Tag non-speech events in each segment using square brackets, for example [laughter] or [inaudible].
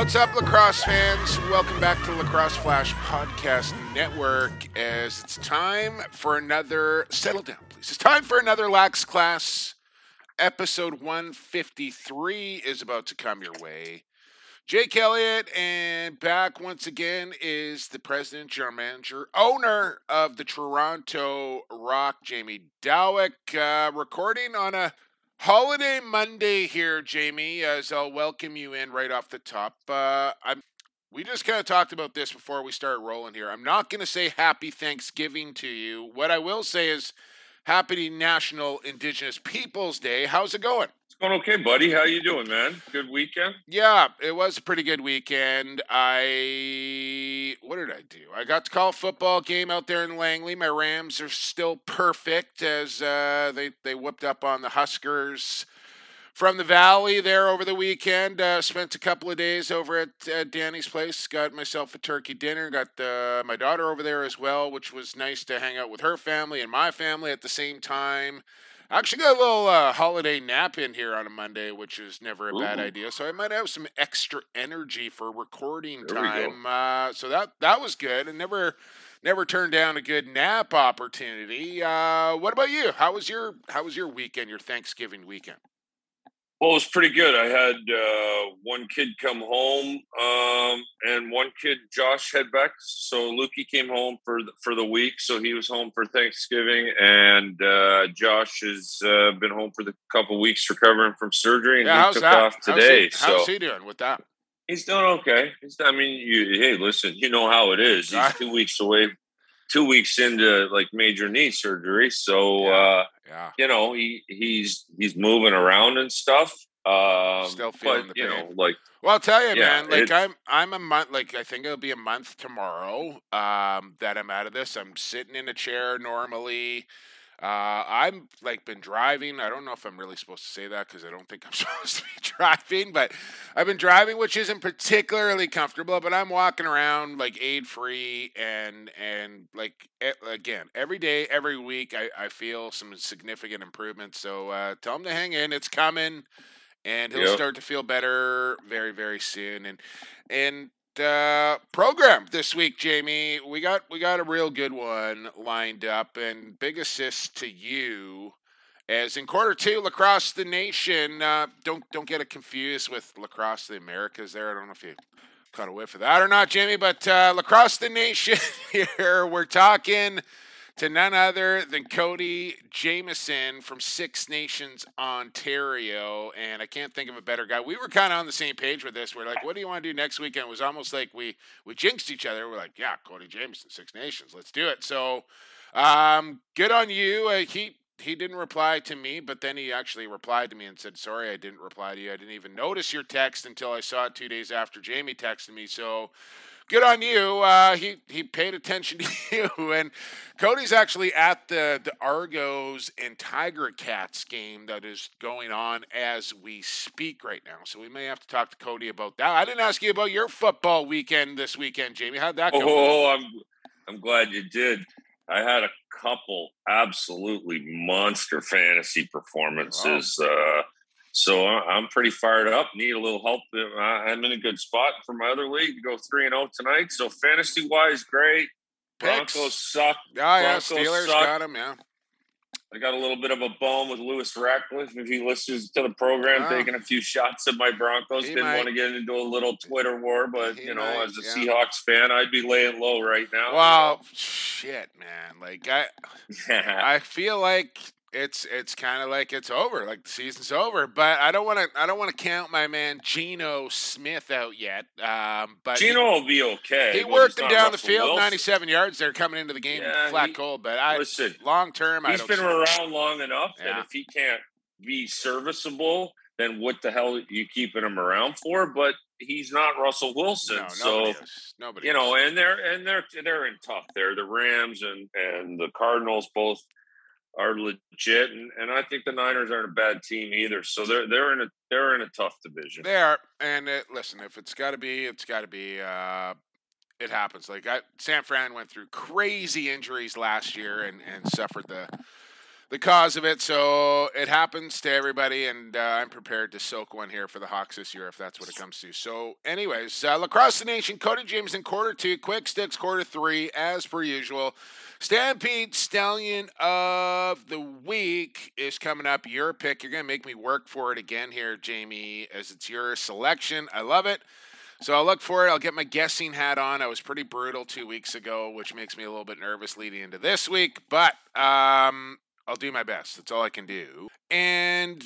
What's up, lacrosse fans? Welcome back to Lacrosse Flash Podcast Network. As it's time for another, settle down, please. It's time for another Lax Class. Episode 153 is about to come your way. Jake Elliott, and back once again is the president, general manager, owner of the Toronto Rock, Jamie Dawick, uh, recording on a Holiday Monday here, Jamie, as I'll welcome you in right off the top. Uh, I'm, we just kind of talked about this before we start rolling here. I'm not going to say happy Thanksgiving to you. What I will say is happy National Indigenous Peoples Day. How's it going? Going okay, buddy. How you doing, man? Good weekend? Yeah, it was a pretty good weekend. I what did I do? I got to call football game out there in Langley. My Rams are still perfect as uh, they they whipped up on the Huskers from the Valley there over the weekend. Uh, spent a couple of days over at Danny's place. Got myself a turkey dinner. Got my daughter over there as well, which was nice to hang out with her family and my family at the same time. I actually got a little uh, holiday nap in here on a Monday, which is never a bad idea. So I might have some extra energy for recording There time. Uh, so that that was good, and never never turned down a good nap opportunity. Uh, what about you? How was your How was your weekend? Your Thanksgiving weekend? Well, it was pretty good. I had uh, one kid come home, um, and one kid, Josh, head back. So Lukey came home for the, for the week, so he was home for Thanksgiving, and uh, Josh has uh, been home for the couple weeks recovering from surgery, and Yeah, he how's took that? off How's today. he, so how's he doing with that? He's doing okay. He's, I mean, you, hey, listen, you know how it is. He's two weeks away, two weeks into like major knee surgery. So, Yeah. uh, Yeah, you know, he he's he's moving around and stuff. Um, Still feeling but the you pain. know, like Well, I'll tell you, Yeah, man. Like I'm, I'm a month. Like I think it'll be a month tomorrow. Um, that I'm out of this. I'm sitting in a chair normally. Uh, I'm like been driving. I don't know if I'm really supposed to say that because I don't think I'm [laughs] supposed to be driving. But I've been driving, which isn't particularly comfortable. But I'm walking around like aid free and and like again every day, every week. I, I feel some significant improvements. So uh, tell him to hang in. It's coming and he'll Yep. start to feel better very very soon and and uh program this week jamie. We got we got a real good one lined up and big assist to you. As in quarter two lacrosse the nation uh don't don't get it confused with lacrosse the americas there. I don't know if you caught a whiff of that or not jamie but uh lacrosse the nation [laughs] here we're talking to none other than Cody Jamieson from Six Nations, Ontario. And I can't think of a better guy. We were kind of on the same page with this. We're like, what do you want to do next weekend? It was almost like we, we jinxed each other. We're like, yeah, Cody Jamieson, Six Nations, let's do it. So um, good on you. Uh, he, he didn't reply to me, but then he actually replied to me and said, Sorry, I didn't reply to you. I didn't even notice your text until I saw it two days after Jamie texted me. So good on you. Uh, he he paid attention to [laughs] you, and Cody's actually at the the Argos and Tiger Cats game that is going on as we speak right now. So we may have to talk to Cody about that. I didn't ask you about your football weekend this weekend, Jamie. How'd that go? oh, I'm I'm glad you did. I had a couple absolutely monster fantasy performances. Uh, so I'm pretty fired up. Need a little help. Uh, I'm in a good spot for my other league to go three and zero tonight. So fantasy wise, great. Picks? Broncos suck. Oh yeah, Broncos Steelers suck. got him. Yeah, I got a little bit of a bone with Lewis Ratcliffe. If he listens to the program, Wow. taking a few shots at my Broncos. He Didn't might. want to get into a little Twitter war, but He you know, might, as a yeah. Seahawks fan, I'd be laying low right now. Well, shit, man. Like I? [laughs] I feel like it's it's kind of like it's over, like the season's over. But I don't want to I don't want to count my man Geno Smith out yet. Um, but Geno will be okay. he, worked him down the field, Wilson. 97 yards They're coming into the game, Yeah, flat he- cold. But I Listen, long term, I he's been around long enough Yeah. that if he can't be serviceable, then what the hell are you keeping him around for? But he's not Russell Wilson, No, so nobody is. Nobody you know, and they're and they're they're in tough. They're the Rams and and the Cardinals both are legit, and, and I think the Niners aren't a bad team either. So they're they're in a they're in a tough division. They are, and it, listen, if it's got to be, it's got to be. Uh, it happens. Like I, San Fran went through crazy injuries last year and and suffered the the cause of it. So it happens to everybody, and uh, I'm prepared to soak one here for the Hawks this year if that's what it comes to. So, anyways, uh, lacrosse the nation, Cody Jamieson quarter two, quick sticks quarter three, as per usual. Stampede Stallion of the week is coming up. Your pick. You're gonna make me work for it again here, Jamie, as it's your selection. I love it. So I'll look for it. I'll get my guessing hat on. I was pretty brutal two weeks ago, which makes me a little bit nervous leading into this week, but um, I'll do my best. That's all I can do. And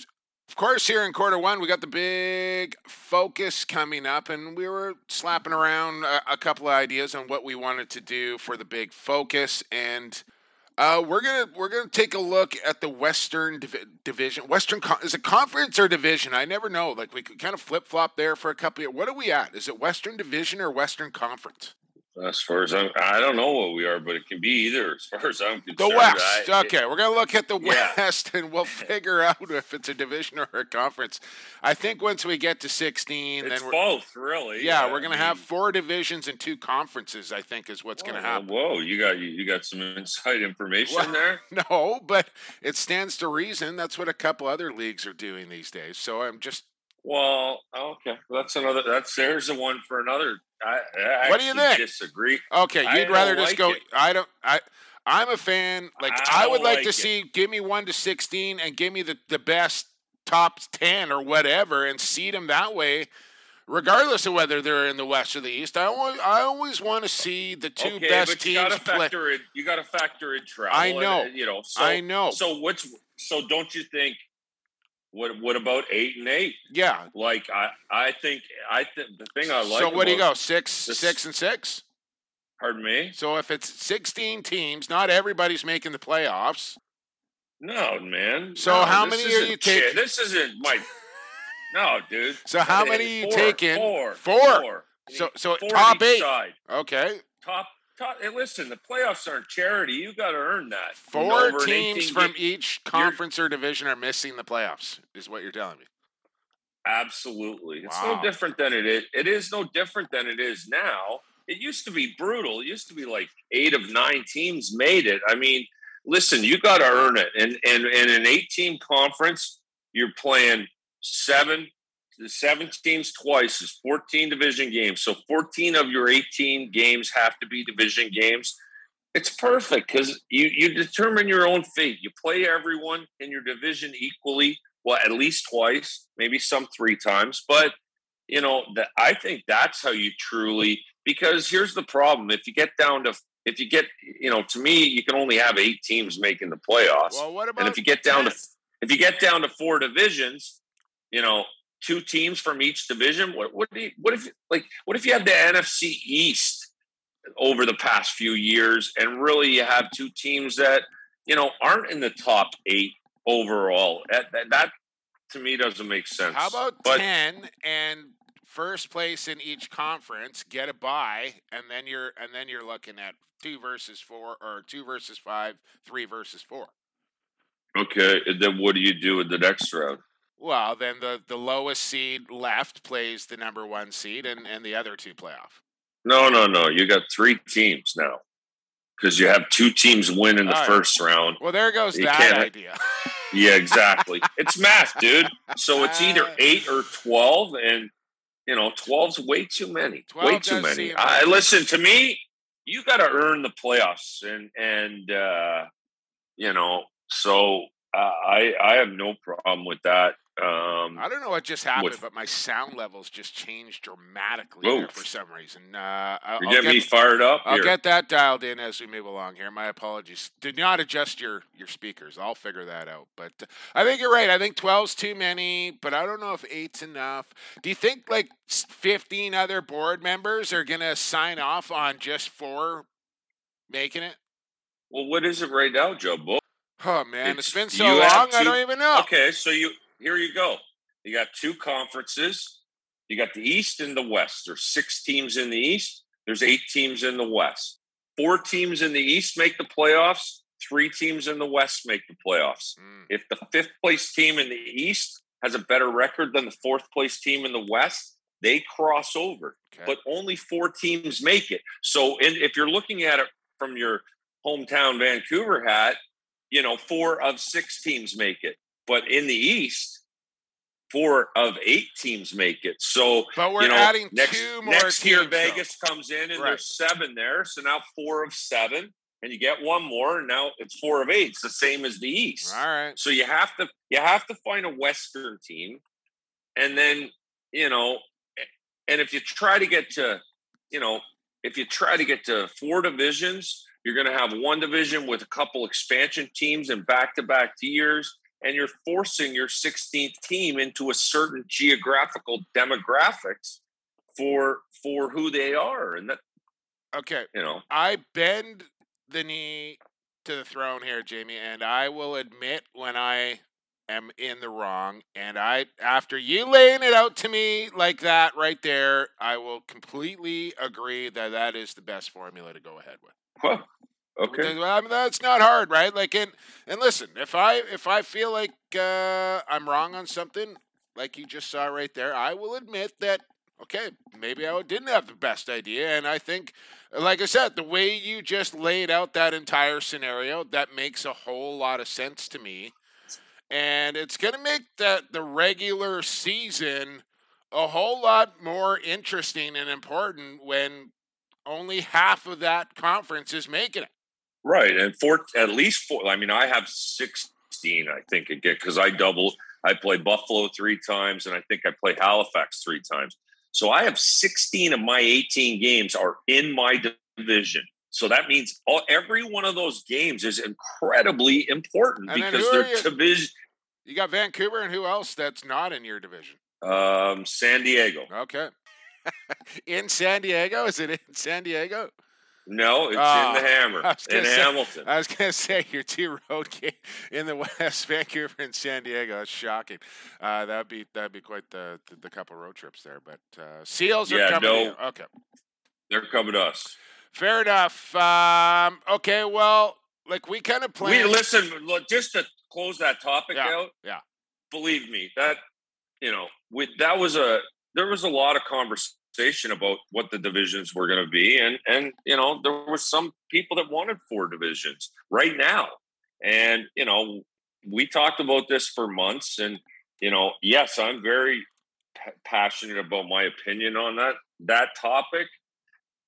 of course, here in quarter one, we got the big focus coming up, and we were slapping around a, a couple of ideas on what we wanted to do for the big focus. And uh, we're gonna we're gonna take a look at the Western Divi- Division. Western Con- is it conference or division? I never know. Like we could kind of flip flop there for a couple. Of, what are we at? Is it Western Division or Western Conference? As far as I'm, I don't know what we are, but it can be either. As far as I'm concerned, The West. I- okay, we're gonna look at the Yeah. West, and we'll [laughs] figure out if it's a division or a conference. I think once we get to sixteen, it's then we're both, really. yeah, I we're gonna mean, have four divisions and two conferences. I think is what's gonna happen. Whoa, you got you, you got some inside information Well, there. [laughs] No, but it stands to reason. That's what a couple other leagues are doing these days. So I'm just Well, okay, that's another. That's there's the one for another. I, I What do you think? Disagree. okay. You'd rather just like go. it. I don't. I. I'm a fan. Like I I, would like like to it. see. Give me one to sixteen, and give me the the best top ten or whatever, and seed them that way. Regardless of whether they're in the West or the East, I always I always want to see the two okay, best but you teams got to play. factor in. You got to factor in travel. I know. uh, you know. So, I know. So what's so? Don't you think? What What about eight and eight? yeah. Like I, I think I think the thing I like. so what do you go? Six, this- six and six. Pardon me. So if it's 16 teams, not everybody's making the playoffs. No, man. So No, how many are you taking? This isn't my. [laughs] No, dude. So how many are you taking? Four. Four. Four. So so top eight. Side. Okay, Top. And listen, the playoffs aren't charity. You got to earn that. four teams from game- each conference or division are missing the playoffs. Is what you're telling me? Absolutely. It's Wow. no different than it is. It is no different than it is now. It used to be brutal. It used to be like eight of nine teams made it. I mean, listen, you got to earn it. And and in an eight team conference, you're playing seven the seven teams twice is 14 division games. So 14 of your 18 games have to be division games. It's perfect because you you determine your own fate. You play everyone in your division equally well at least twice maybe some three times but you know that i think that's how you truly because here's the problem if you get down to if you get you know to me you can only have eight teams making the playoffs Well, what about and if you get down to if you get down to four divisions you know two teams from each division? What what, do you, what if like what if you had the nfc east over the past few years and really you have two teams that you know aren't in the top eight overall? That that, that to me doesn't make sense. How about but 10 and first place in each conference get a bye and then you're and then you're looking at 2 versus 4 or 2 versus 5, 3 versus 4. okay and then what do you do in the next round Well, then the the lowest seed left plays the number 1 seed and and the other two playoff. no no no you got three teams now because you have two teams win in the right. first round Well, there goes You that idea. [laughs] Yeah, exactly. it's math, dude. So it's either [laughs] eight or twelve, and you know, 12's way too many. Way too many. I like- listen to [laughs] me. You got to earn the playoffs, and and uh, you know, so uh, I I have no problem with that. Um, I don't know what just happened, With- but my sound levels just changed dramatically for some reason. Uh, I'll, you're I'll getting me fired up I'll here. get that dialed in as we move along here. My apologies. Did not adjust your your speakers. I'll figure that out. But I think you're right. I think 12's too many, but I don't know if eight's enough. Do you think like 15 other board members are gonna sign off on just four making it? well, what is it right now, Joe? Oh man, it's It's- been so you long. I don't even know. Okay, so you here you go. you got two conferences. You got the East and the West. There's six teams in the East. There's eight teams in the West. Four teams in the East make the playoffs. Three teams in the West make the playoffs. Mm. If the fifth place team in the East has a better record than the fourth place team in the West, they cross over. Okay. But only four teams make it. So in, if you're looking at it from your hometown Vancouver hat, you know, four of six teams make it. But in the East, four of eight teams make it. So but we're you know, adding next, two more next year though. Vegas comes in and Right. there's seven there. So now four of seven, and you get one more, and now it's four of eight. It's the same as the East. All right. So you have to you have to find a Western team, and then you know, and if you try to get to, you know, if you try to get to four divisions, you're going to have one division with a couple expansion teams in back to back years, and you're forcing your 16th team into a certain geographical demographics for for who they are, and that Okay. you know, I bend the knee to the throne here, Jamie, and I will admit when I am in the wrong. And I, after you laying it out to me like that right there, I will completely agree that that is the best formula to go ahead with. huh, okay, I mean, that's not hard, right? Like, and and listen, if I if I feel like uh, I'm wrong on something, like you just saw right there, I will admit that. Okay, maybe I didn't have the best idea, and I think, like I said, the way you just laid out that entire scenario, that makes a whole lot of sense to me, and it's gonna make that the regular season a whole lot more interesting and important when only half of that conference is making it. Right, and four at least four. I mean, I have 16, I think again because I double. I play Buffalo three times, and I think I play Halifax three times. So I have 16 of my 18 games are in my division. So that means all, every one of those games is incredibly important And because they're you- division. You got Vancouver, and who else that's not in your division? Um, San Diego. Okay. [laughs] in San Diego? Is it in San Diego? No, it's Ah, in the Hammer was gonna in say- Hamilton. I was gonna [laughs] say your two road game in the [laughs] West, Vancouver and San Diego. That's shocking. Uh, that'd be that'd be quite the, the the couple road trips there. But uh, Seals are Yeah, coming. to no. Okay, They're coming to us. fair enough. Um, okay, well, like we kind of We planned. listen. Look, just to close that topic Yeah, out. yeah. Believe me, that you know, with that was a there was a lot of conversation about what the divisions were going to be, and and you know, there was some people that wanted four divisions right now, and you know, we talked about this for months, and you know, yes, I'm very pa- passionate about my opinion on that that topic.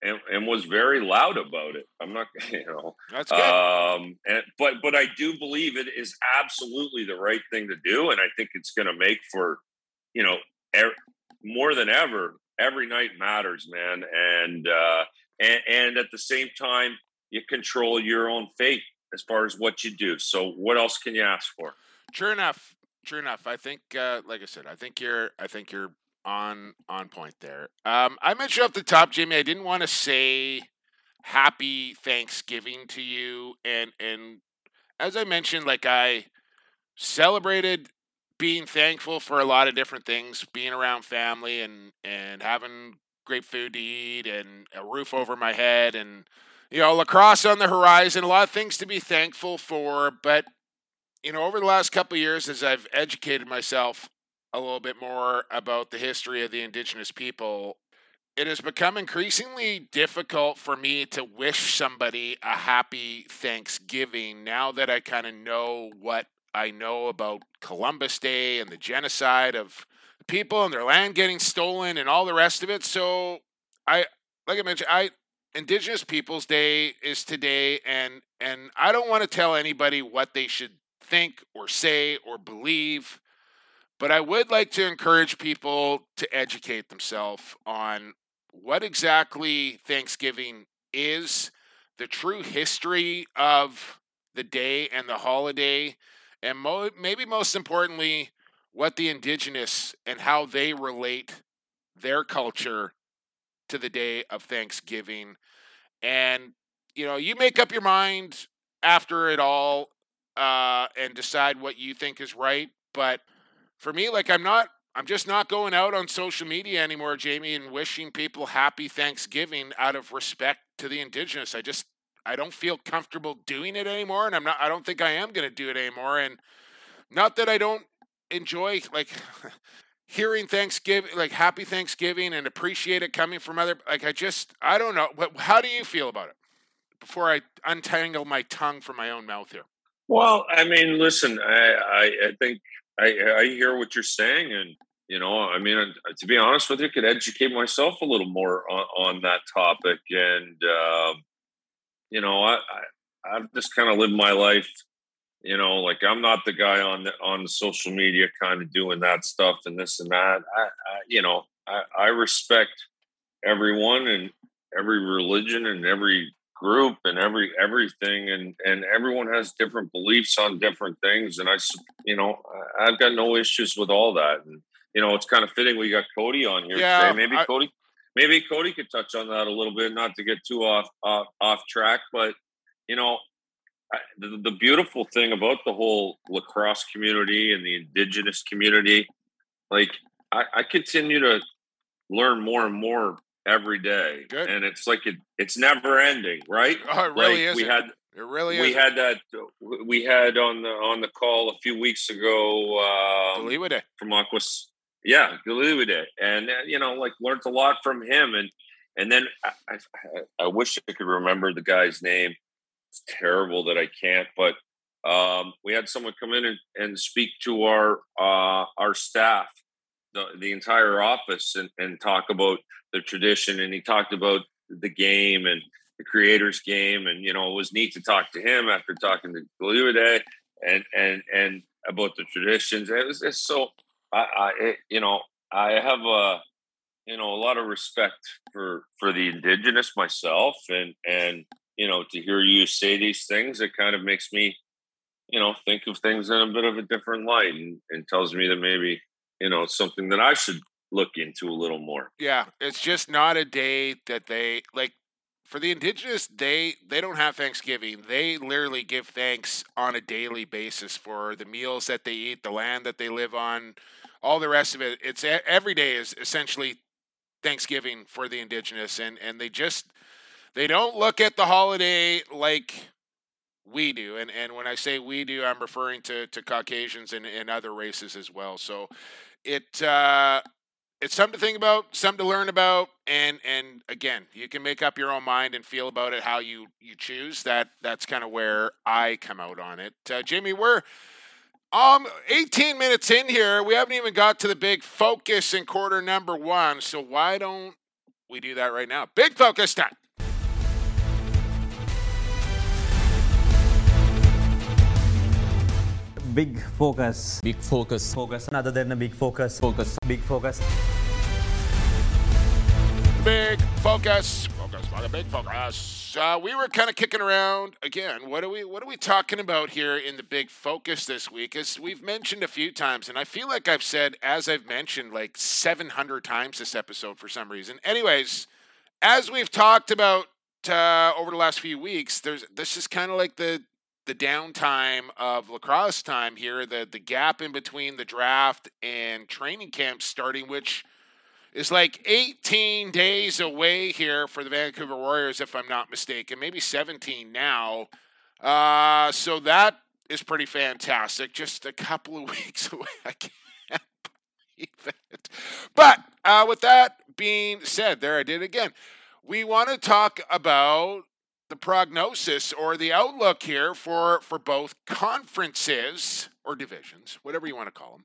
And, and was very loud about it. I'm not, [laughs] you know, That's good. um, and but but I do believe it is absolutely the right thing to do, and I think it's going to make for you know er, more than ever. Every night matters, man, and uh, and and at the same time, you control your own fate as far as what you do. So, what else can you ask for? True enough. True enough. I think, uh, like I said, I think you're. I think you're on on point there. Um, I mentioned off the top, Jamie. I didn't want to say happy Thanksgiving to you, and and as I mentioned, like I celebrated being thankful for a lot of different things, being around family and and having great food to eat and a roof over my head and you know lacrosse on the horizon a lot of things to be thankful for but you know over the last couple years as i've educated myself a little bit more about the history of the indigenous people it has become increasingly difficult for me to wish somebody a happy thanksgiving now that i kind of know what i know about columbus day and the genocide of people and their land getting stolen and all the rest of it. So i like i mentioned i indigenous peoples day is today and and i don't want to tell anybody what they should think or say or believe but i would like to encourage people to educate themselves on what exactly thanksgiving is the true history of the day and the holiday and mo- maybe most importantly what the indigenous and how they relate their culture to the day of Thanksgiving. And, you know, you make up your mind after it all uh, and decide what you think is right. But for me, like, I'm not. I'm just not going out on social media anymore, Jamie, and wishing people happy Thanksgiving out of respect to the indigenous. I just I don't feel comfortable doing it anymore, and I'm not. I don't think I am going to do it anymore. And not that I don't enjoy like [sighs] hearing Thanksgiving, like Happy Thanksgiving, and appreciate it coming from other. Like I just I don't know. How do you feel about it? Before I untangle my tongue from my own mouth here. Well, I mean, listen, I I, I think I I hear what you're saying, and you know, I mean, uh, to be honest with you, I could educate myself a little more on, on that topic, and uh, you know, I, I I've just kind of lived my life. You know, like I'm not the guy on the, on the social media kind of doing that stuff and this and that. I, I you know, I, I respect everyone and every religion and every group and every everything and and everyone has different beliefs on different things and i you know i've got no issues with all that and you know it's kind of fitting we got cody on here yeah, today maybe I, cody maybe Cody could touch on that a little bit, not to get too off off, off track, but you know, the, the beautiful thing about the whole lacrosse community and the indigenous community, like I, I continue to learn more and more every day, Good. and it's like it, it's never ending, right? Oh, it really like is. We had it really we had that we had on the on the call a few weeks ago um, from Aquas yeah, Galilide, and uh, you know, like learned a lot from him, and and then I, I, I, wish I could remember the guy's name. It's terrible that I can't, but um, we had someone come in and, and speak to our uh, our staff, the the entire office, and, and talk about the tradition, and he talked about the game and the creators game, and you know, it was neat to talk to him after talking to Galilide and and and about the traditions. It was just so I, I eh, you know, I have a, you know, a lot of respect for for the indigenous myself, and and you know, to hear you say these things, it kind of makes me, you know, think of things in a bit of a different light, and, and tells me that maybe, you know, something that I should look into a little more. Yeah, it's just not a day that they like for the indigenous they they don't have thanksgiving. They literally give thanks on a daily basis for the meals that they eat the land that they live on all the rest of it. It's every day is essentially thanksgiving for the indigenous and and they just they don't look at the holiday like we do. And and when i say we do i'm referring to to caucasians and, and other races as well. So it uh it's something to think about, something to learn about, and and again, you can make up your own mind and feel about it how you you choose. That that's kind of where I come out on it. Uh, Jamie, we're um 18 minutes in here. We haven't even got to the big focus in quarter number one. So why don't we do that right now? Big focus time. Big focus. Big focus. Focus. Other than a big focus. Focus. Big focus. Big focus. Focus. Big focus. Uh, we were kind of kicking around again. What are we? What are we talking about here in the big focus this week? As we've mentioned a few times, and I feel like I've said, as I've mentioned, like 700 times this episode for some reason. Anyways, as we've talked about uh, over the last few weeks, there's this is kind of like the the downtime of lacrosse time here, the the gap in between the draft and training camp starting, which is like 18 days away here for the Vancouver Warriors, if I'm not mistaken, maybe 17 now. Uh, so that is pretty fantastic. Just a couple of [laughs] weeks away. I can't believe it. But uh, with that being said, there I did again. We want to talk about the prognosis or the outlook here for for both conferences or divisions, whatever you want to call them.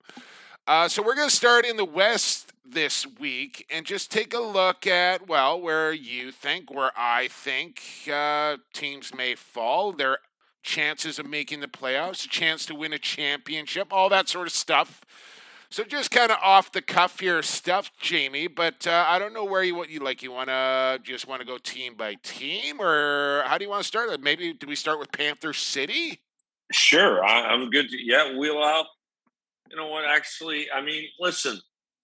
Uh, so we're going to start in the West this week and just take a look at well where you think, where I think uh, teams may fall, their chances of making the playoffs, a chance to win a championship, all that sort of stuff. So just kind of off the cuff here stuff, Jamie. But uh, I don't know where you what you like. You want to just want to go team by team, or how do you want to start? Maybe do we start with Panther City? Sure, I, am good. To, yeah, wheel out. You know what? Actually, I mean, listen.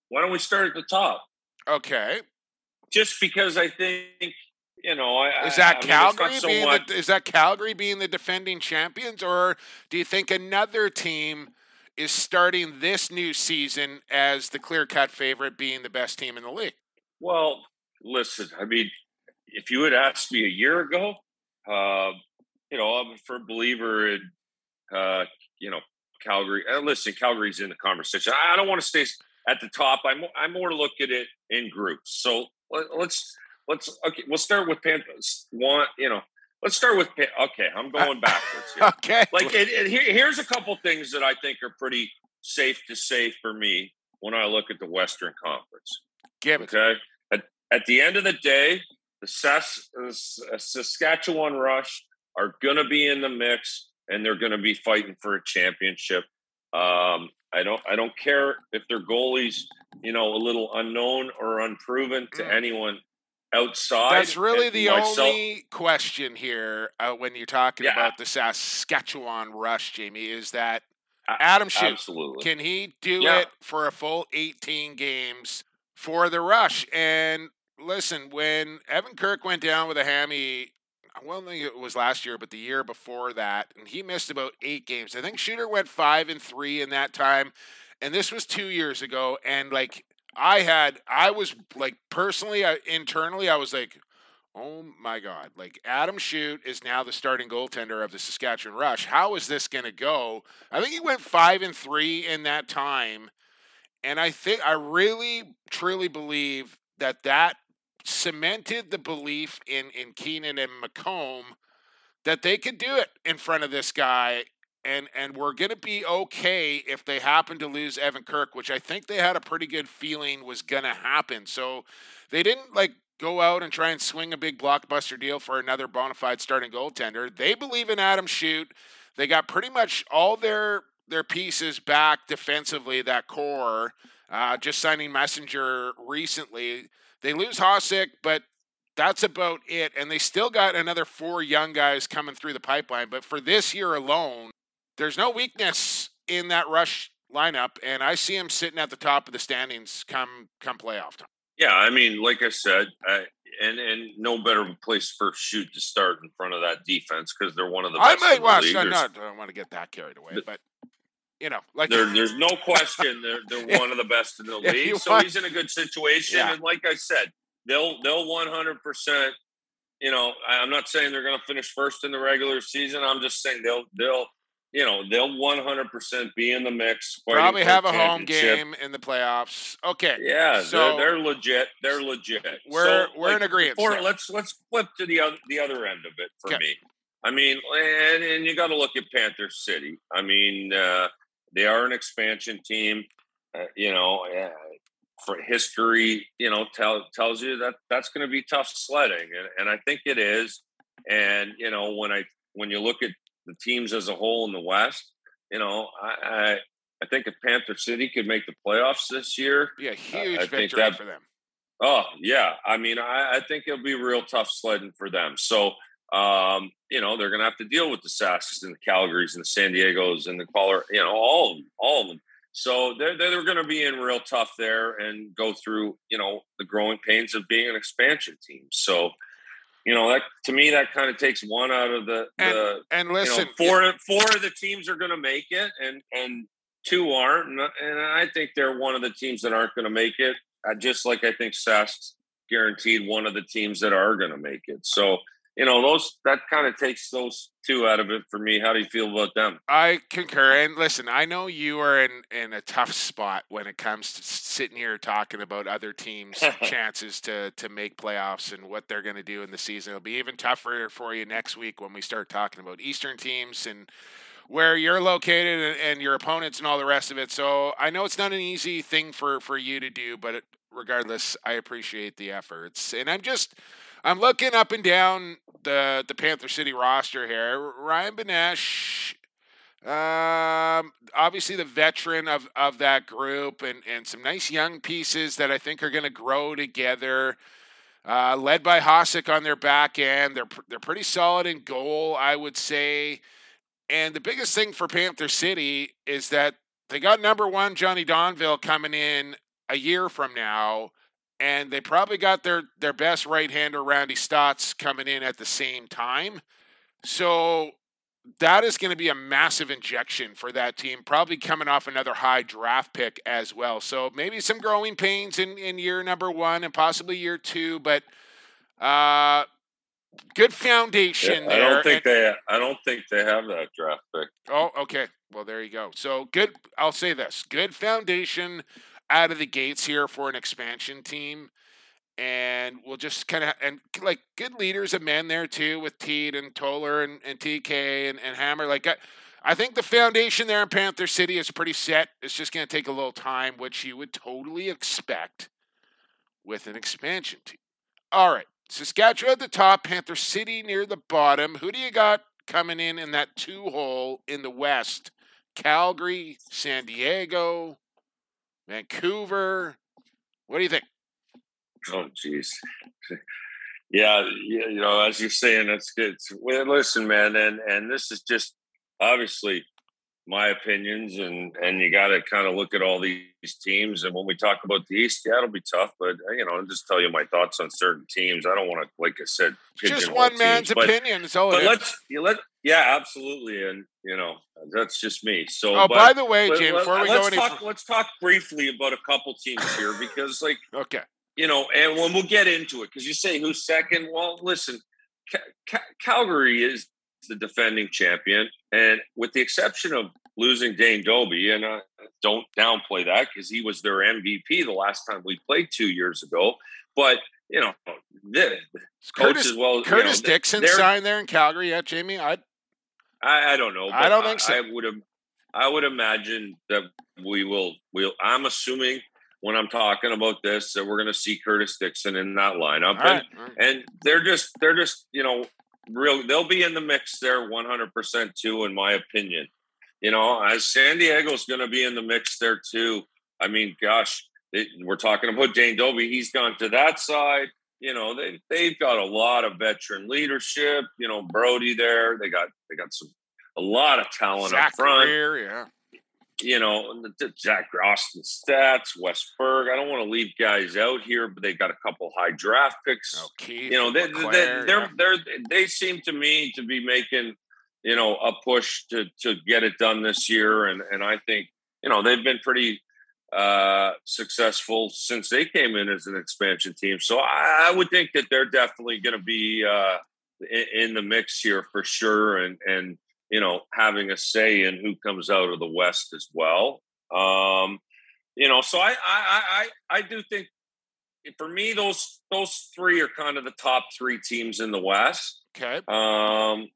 Why don't we start at the top? Okay. Just because I think you know, I, is that I, Calgary so being the, is that Calgary being the defending champions, or do you think another team is starting this new season as the clear cut favorite, being the best team in the league? Well, listen, I mean, if you had asked me a year ago, uh, you know, I'm a firm believer in, uh, you know, Calgary. Uh, listen, Calgary's in the conversation. I, don't want to stay at the top. I'm I'm more look at it in groups. So let, let's let's okay. We'll start with Panthers. One, you know, let's start with okay. I'm going backwards. Here. [laughs] okay, like it, it, here, here's a couple things that I think are pretty safe to say for me when I look at the Western Conference. Give it. Okay, at, at the end of the day, the Sas, Saskatchewan Rush are going to be in the mix, and they're going to be fighting for a championship. Um, I don't I don't care if their goalies, you know, a little unknown or unproven to mm. anyone outside. That's really the myself. only question here uh, when you're talking yeah. about the Saskatchewan Rush, Jamie, is that Adam Shute, Absolutely. can he do yeah. it for a full 18 games for the Rush? And listen, when Evan Kirk went down with a hammy I well, think it was last year, but the year before that, and he missed about eight games. I think Shooter went five and three in that time, and this was two years ago. And like I had, I was like personally, I, internally, I was like, oh my god, like Adam Shute is now the starting goaltender of the Saskatchewan Rush. How is this going to go? I think he went five and three in that time, and I think I really truly believe that that cemented the belief in in Keenan and McComb that they could do it in front of this guy and and we're going to be okay if they happen to lose Evan Kirk, which I think they had a pretty good feeling was going to happen. So they didn't like go out and try and swing a big blockbuster deal for another bona fide starting goaltender. They believe in Adam Shute. They got pretty much all their their pieces back defensively. That core, uh, just signing Messenger recently. They lose Hasek, but that's about it. And they still got another four young guys coming through the pipeline. But for this year alone, there's no weakness in that rush lineup, and I see him sitting at the top of the standings come come playoff time. Yeah, I mean, like I said, I, and and no better place for Shute to start in front of that defense because they're one of the best. I might watch. No, no, I don't want to get that carried away, but you know, like there, [laughs] there's no question they're they're yeah. one of the best in the league. So he's in a good situation, yeah. and like I said, they'll they'll 100. percent You know, I'm not saying they're going to finish first in the regular season. I'm just saying they'll they'll you know they'll 100 percent be in the mix. Probably have a home game in the playoffs. Okay, yeah, so they're, they're legit. They're legit. We're so, we're like, in agreement. Or let's let's flip to the other the other end of it for okay. me. I mean, and, and you got to look at Panther City. I mean, uh, they are an expansion team. Uh, you know, uh, for history, you know, tell, tells you that that's going to be tough sledding, and, and I think it is. And you know, when I when you look at the teams as a whole in the West, you know, I I, I think if Panther City could make the playoffs this year, yeah, huge uh, victory that, for them. Oh yeah, I mean, I, I think it'll be real tough sledding for them. So um, you know, they're going to have to deal with the Sasks and the Calgarys and the San Diegos and the Colorado, you know, all of them, all of them. So they're, they're going to be in real tough there and go through, you know, the growing pains of being an expansion team. So, you know, that to me, that kind of takes one out of the, and, the and listen, you know, four, four of the teams are going to make it and, and two aren't. And, and I think they're one of the teams that aren't going to make it. Uh, just like I think Sask guaranteed one of the teams that are going to make it. So, you know, those that kind of takes those two out of it for me. How do you feel about them? I concur. And listen, I know you are in in a tough spot when it comes to sitting here talking about other teams' [laughs] chances to to make playoffs and what they're going to do in the season. It'll be even tougher for you next week when we start talking about Eastern teams and where you're located and, your opponents and all the rest of it. So I know it's not an easy thing for for you to do, but regardless, I appreciate the efforts. And I'm just I'm looking up and down the the Panther City roster here. Ryan Benesch, um, obviously the veteran of of that group, and and some nice young pieces that I think are going to grow together. Uh, led by Hasek on their back end, they're they're pretty solid in goal, I would say. And the biggest thing for Panther City is that they got number one Johnny Donville coming in a year from now and they probably got their their best right hander Randy Staats coming in at the same time. So that is going to be a massive injection for that team, probably coming off another high draft pick as well. So maybe some growing pains in, in year number one and possibly year two, but uh, good foundation Yeah, I there. don't think and- they. I don't think they have that draft pick. Oh, okay. Well, there you go. So good. I'll say this: good foundation out of the gates here for an expansion team, and we'll just kind of and like good leaders of men there too with Teed and Toller and, and TK and, and Hammer. Like I, I think the foundation there in Panther City is pretty set. It's just going to take a little time, which you would totally expect with an expansion team. All right, Saskatchewan at the top, Panther City near the bottom. Who do you got coming in in that two hole in the west? Calgary, San Diego, Vancouver. What do you think? Oh, jeez. yeah, you know, as you're saying, that's good. Well, listen, man, and and this is just obviously my opinions, and and you got to kind of look at all these teams. And when we talk about the East, yeah, it'll be tough, but uh, you know, I'll just tell you my thoughts on certain teams. I don't want to, like I said, Just one man's teams, but- opinion. All But let's you let yeah, absolutely, and you know, that's just me. So, Oh, but by the way, Jim, let- before we go let's any talk, let's talk briefly about a couple teams here because, like, okay, you know, and when we'll get into it, because you say who's second. Well, listen, Ca- Ca- Calgary is the defending champion, and with the exception of losing Dane Dobbie, and uh, don't downplay that because he was their MVP the last time we played two years ago. But you know, the Curtis as well. you Curtis know, Dickson signed there in Calgary yet, Jamie? I I, I don't know. I don't think so. I would have. I would imagine that we will. We'll. I'm assuming when I'm talking about this that we're going to see Curtis Dickson in that lineup, right. and, and they're just they're just you know real. They'll be in the mix there 100 percent too, in my opinion. You know, as San Diego's going to be in the mix there too. I mean, gosh, we're talking about Dane Dobbie. He's gone to that side. You know, they they've got a lot of veteran leadership. You know, Brody there. They got they got some a lot of talent Zach up front. Greer, yeah. You know, and the, the Jack Austin Staats, Westberg. I don't want to leave guys out here, but they got a couple high draft picks Oh, Keith, you know they, they, they're yeah. they're they seem to me to be making you know a push to to get it done this year and and i think you know they've been pretty uh successful since they came in as an expansion team so i, I would think that they're definitely going to be uh in, in the mix here for sure and and you know having a say in who comes out of the west as well um you know so i i i i do think for me, those those three are kind of the top three teams in the West. Okay. Um,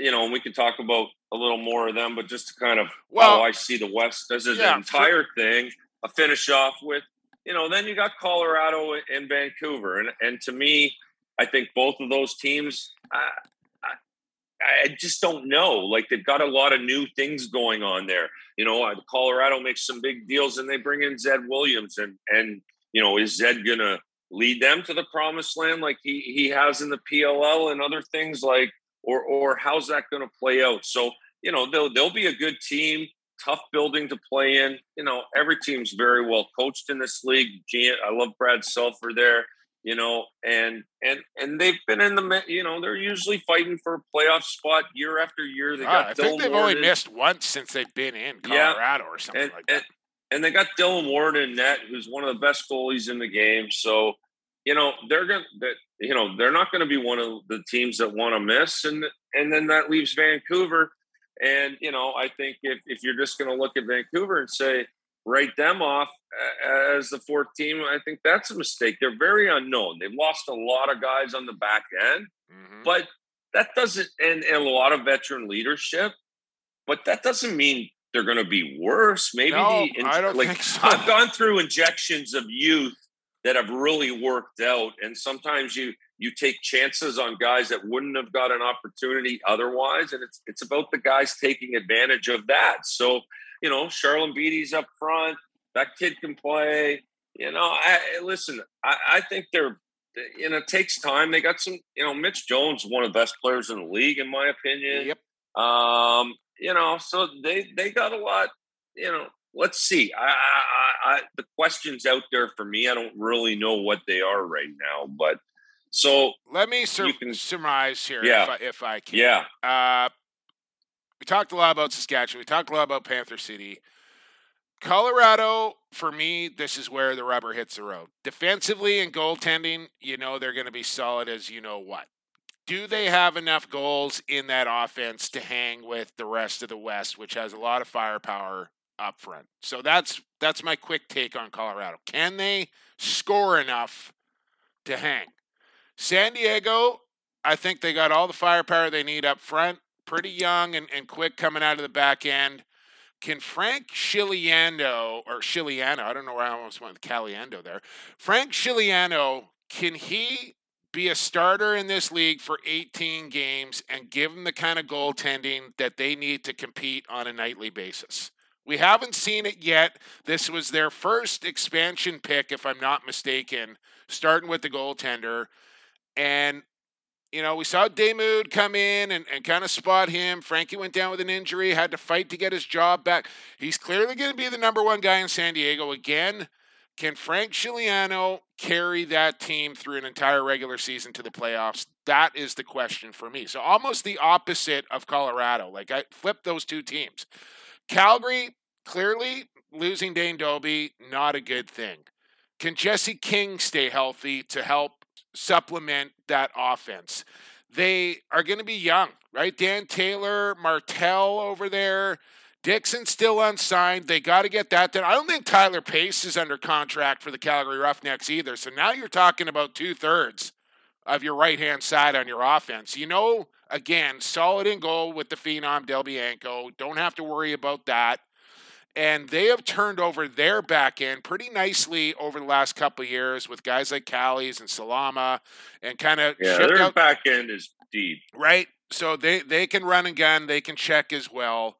you know, and we can talk about a little more of them, but just to kind of Well, how I see the West as an yeah, for- entire thing. a finish off with, you know, then you got Colorado and Vancouver, and and to me, I think both of those teams. I, I, just don't know. Like they've got a lot of new things going on there. You know, uh, Colorado makes some big deals, and they bring in Zed Williams, and and you know, is Zed gonna lead them to the promised land like he he has in the PLL and other things like, or or how's that to play out? So you know, they'll they'll be a good team, tough building to play in. You know, every team's very well coached in this league. I love Brad Sulfur there. You know, and and and they've been in the you know they're usually fighting for a playoff spot year after year. They Ah, got I think they've only missed once since they've been in Yeah. Colorado or something and, like that. and they got Dillon Ward in net, who's one of the best goalies in the game. So, you know, they're going to, you know, they're not going to be one of the teams that want to miss. And, and then that leaves Vancouver. And, you know, I think if, if you're just going to look at Vancouver and say, write them off as the fourth team, I think that's a mistake. They're very unknown. They've lost a lot of guys on the back end Mhm. but that doesn't and, and a lot of veteran leadership but that doesn't mean they're going to be worse maybe No, the I don't like think so. i've gone through injections of youth that have really worked out and sometimes you you take chances on guys that wouldn't have got an opportunity otherwise and it's it's about the guys taking advantage of that so you know charlotte beatty's up front that kid can play you know I, listen I, I think they're you know, it takes time. They got some, you know, Mitch Jones, one of the best players in the league, in my opinion. Yep. Um, you know, so they they got a lot. You know, let's see. I, I, I, the questions out there for me. I don't really know what they are right now, but so Let me sur- you can- surmise here Yeah. if, I, if I can. yeah, Uh, we talked a lot about Saskatchewan. We talked a lot about Panther City. Colorado, for me, this is where the rubber hits the road. Defensively and goaltending, you know they're going to be solid as you know what. Do they have enough goals in that offense to hang with the rest of the West, which has a lot of firepower up front? So that's that's my quick take on Colorado. Can they score enough to hang? San Diego, I think they got all the firepower they need up front. Pretty young and, and quick coming out of the back end. Can Frank Scigliano or Scigliano, I don't know where I almost went with Caliendo there. Frank Scigliano, can he be a starter in this league for 18 games and give them the kind of goaltending that they need to compete on a nightly basis? We haven't seen it yet. This was their first expansion pick, if I'm not mistaken, starting with the goaltender. And you know, we saw Damoud come in and, and kind of spot him. Frankie went down with an injury, had to fight to get his job back. He's clearly going to be the number one guy in San Diego again. Can Frank Scigliano carry that team through an entire regular season to the playoffs? That is the question for me. So almost the opposite of Colorado. Like I flipped those two teams. Calgary, clearly losing Dane Dobbie, not a good thing. Can Jesse King stay healthy to help supplement that offense. They are going to be young, right? Dan Taylor, Martell over there. Dickson still unsigned. They got to get that done. I don't think Tyler Pace is under contract for the Calgary Roughnecks either. So now you're talking about two thirds of your right hand side on your offense. You know, again, solid in goal with the phenom Del Bianco. Don't have to worry about that and they have turned over their back end pretty nicely over the last couple of years with guys like Callies and Salama and kind of yeah, their out, back end is deep, right? So they they can run and gun, they can check as well,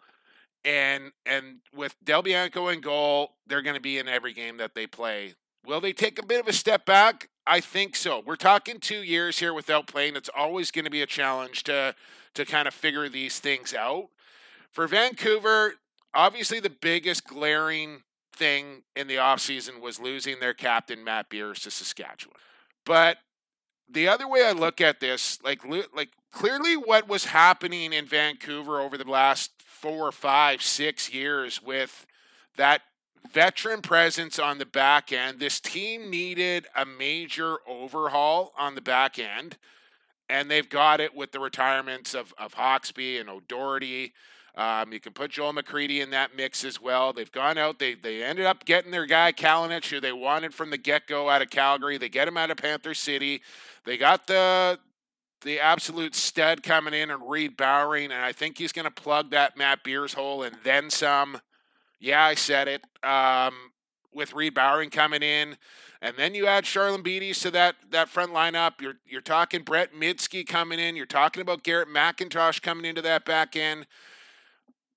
and and with Del Bianco in goal, they're going to be in every game that they play. Will they take a bit of a step back? I think so. We're talking two years here without playing. It's always going to be a challenge to to kind of figure these things out. For Vancouver, obviously the biggest glaring thing in the offseason was losing their captain Matt Beers to Saskatchewan. But the other way I look at this, like like clearly what was happening in Vancouver over the last four, five, six years with that veteran presence on the back end, this team needed a major overhaul on the back end. And they've got it with the retirements of, of Hawkesby and O'Doherty um, you can put Joel McCready in that mix as well. They've gone out. They they ended up getting their guy Kalynuk, who they wanted from the get go out of Calgary. They get him out of Panther City. They got the the absolute stud coming in and Reid Bowering, and I think he's going to plug that Matt Beers hole and then some. Yeah, I said it. Um, with Reid Bowering coming in. And then you add Charalambides to that that front lineup. You're you're talking Brett Mydske coming in. You're talking about Garrett McIntosh coming into that back end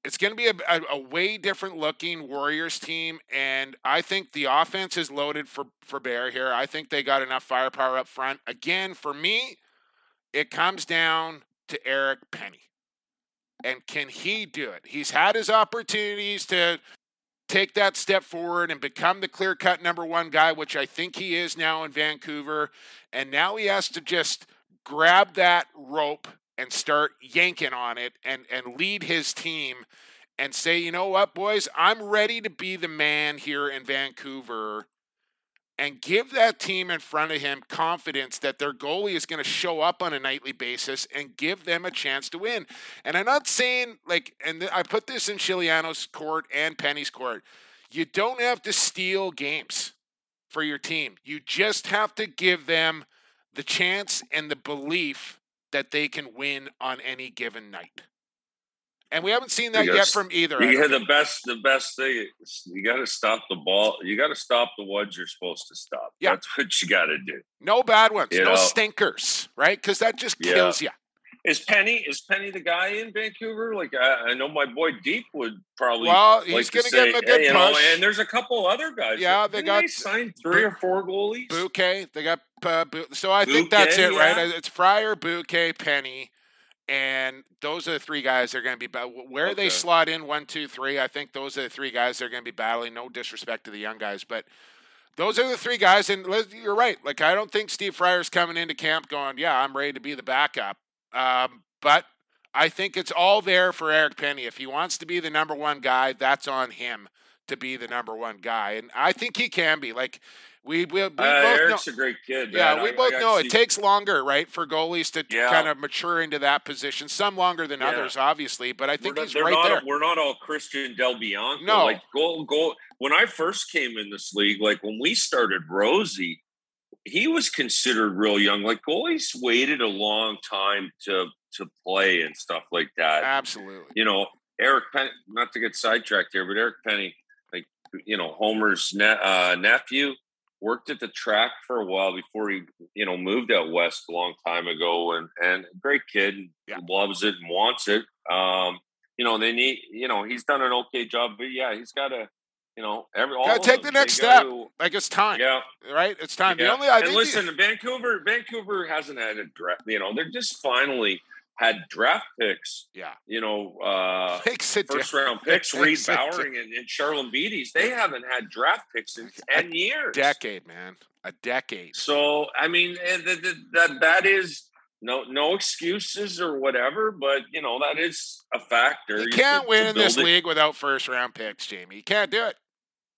it's going to be a, a, a, way different looking Warriors team, and I think the offense is loaded for for Bear here. I think they got enough firepower up front. Again, for me, it comes down to Eric Penny, and can he do it? He's had his opportunities to take that step forward and become the clear cut number one guy, which I think he is now in Vancouver, and now he has to just grab that rope and start yanking on it and, and lead his team and say, you know what, boys, I'm ready to be the man here in Vancouver and give that team in front of him confidence that their goalie is going to show up on a nightly basis and give them a chance to win. And I'm not saying, like, and I put this in Scigliano's court and Penny's court, you don't have to steal games for your team. You just have to give them the chance and the belief that they can win on any given night. And we haven't seen that yet from either. You the best. The best thing is you got to stop the ball. You got to stop the ones you're supposed to stop. Yeah. That's [laughs] what you got to do. No bad ones. You no know? stinkers. Right? Because that just kills yeah. you. Is Penny is Penny the guy in Vancouver? Like I, I know my boy Deep would probably. Well, he's like going to give him a good hey, push. Know, and there's a couple other guys. Yeah, they got they signed three or four goalies. Bouquet, they got uh, so I think that's it, yeah. right? It's Fryer, Bouquet, Penny, and those are the three guys they're going to be where okay. they slot in one, two, three. I think those are the three guys they're going to be battling. No disrespect to the young guys, but those are the three guys. And you're right. Like I don't think Steve Fryer's coming into camp going, "Yeah, I'm ready to be the backup." Um, but I think it's all there for Eric Penny. If he wants to be the number one guy, that's on him to be the number one guy, and I think he can be. Like we, we, we Uh, both Eric's know. a great kid. Yeah, we I- both I know it takes longer, right, for goalies to Yeah. kind of mature into that position. Some longer than Yeah. others, obviously, but I think not, he's right not, there. We're not all Christian Del Bianco. No. like goal, goal. When I first came in this league, like when we started Rosie, he was considered real young. Like goalies waited a long time to to play and stuff like that. Absolutely. you know, Eric Penny, not to get sidetracked here, but Eric Penny, like, you know, Homer's ne- uh, nephew, worked at the track for a while before he, you know, moved out west a long time ago. And, and great kid, Yeah. loves it and wants it. Um, you know, they need, you know, he's done an okay job, but yeah, he's got to, you know, every, all Gotta take them, the next step. Like it's time, Yeah. right? It's time. The only I and listen, Vancouver, Vancouver hasn't had a draft. You know, they're just finally had draft picks. Yeah. You know, uh, [laughs] the, first di- round picks, [laughs] Reid Bowering and, and Charalambides. They haven't had draft picks in ten years. decade, man, a decade. So I mean, th- that that is no no excuses or whatever, but you know that is a factor. You You can't to- win to in this it. league without first round picks, Jamie. You can't do it.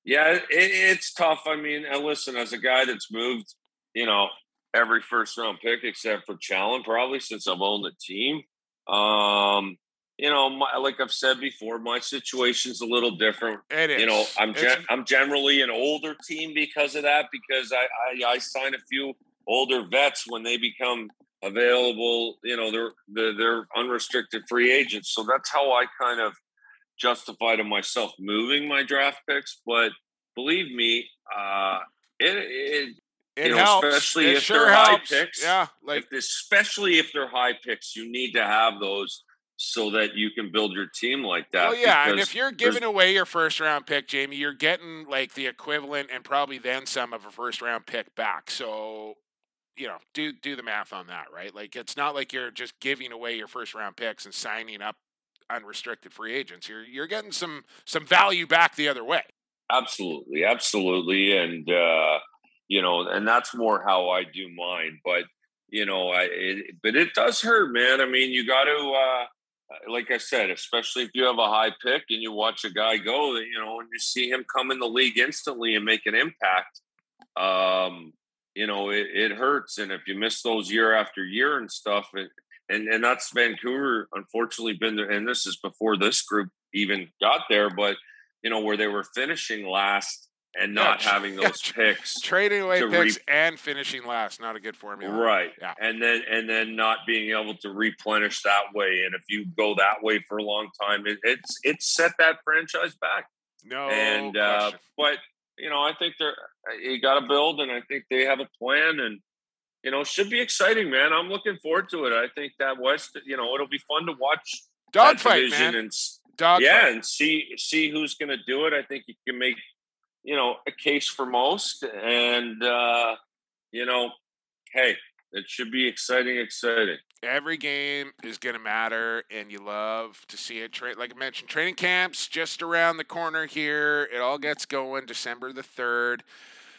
Yeah, it, it's tough. I mean, and listen, as a guy that's moved, you know, every first round pick except for Challen, probably since I've owned the team. Um, you know, my, like I've said before, my situation's a little different. It is. You know, I'm gen- I'm generally an older team because of that. Because I, I I sign a few older vets when they become available. You know, they're they're, they're unrestricted free agents. So that's how I kind of justify to myself moving my draft picks. But believe me, uh, it, it it you know, helps. especially it if sure they're high picks. Yeah, like if, especially if they're high picks, you need to have those so that you can build your team like that. well, yeah. And if you're giving away your first round pick, Jamie, you're getting like the equivalent and probably then some of a first round pick back. So you know, do do the math on that, right? Like it's not like you're just giving away your first round picks and signing up unrestricted free agents. You're you're getting some some value back the other way. Absolutely, absolutely, and uh, you know, and that's more how I do mine. But you know, I it, but it does hurt, man. I mean, you got to, uh, like I said, especially if you have a high pick and you watch a guy go, you know, and you see him come in the league instantly and make an impact. Um, you know, it, it hurts, and if you miss those year after year and stuff, it, and and that's Vancouver. Unfortunately, been there, and this is before this group even got there, but you know, where they were finishing last and not tr- having those tr- picks. Trading away picks re- and finishing last, not a good formula. Right. Yeah. And then and then not being able to replenish that way. And if you go that way for a long time, it, it's it's set that franchise back. No and uh but you know, I think they're you gotta build and I think they have a plan and you know, should be exciting, man. I'm looking forward to it. I think that West, you know, it'll be fun to watch Dogfight, man. and Dogfight. yeah, and see see who's going to do it. I think you can make you know a case for most, and uh, you know, hey, it should be exciting, exciting. Every game is going to matter, and you love to see it. Tra- like I mentioned, training camps just around the corner here. It all gets going December the 3rd.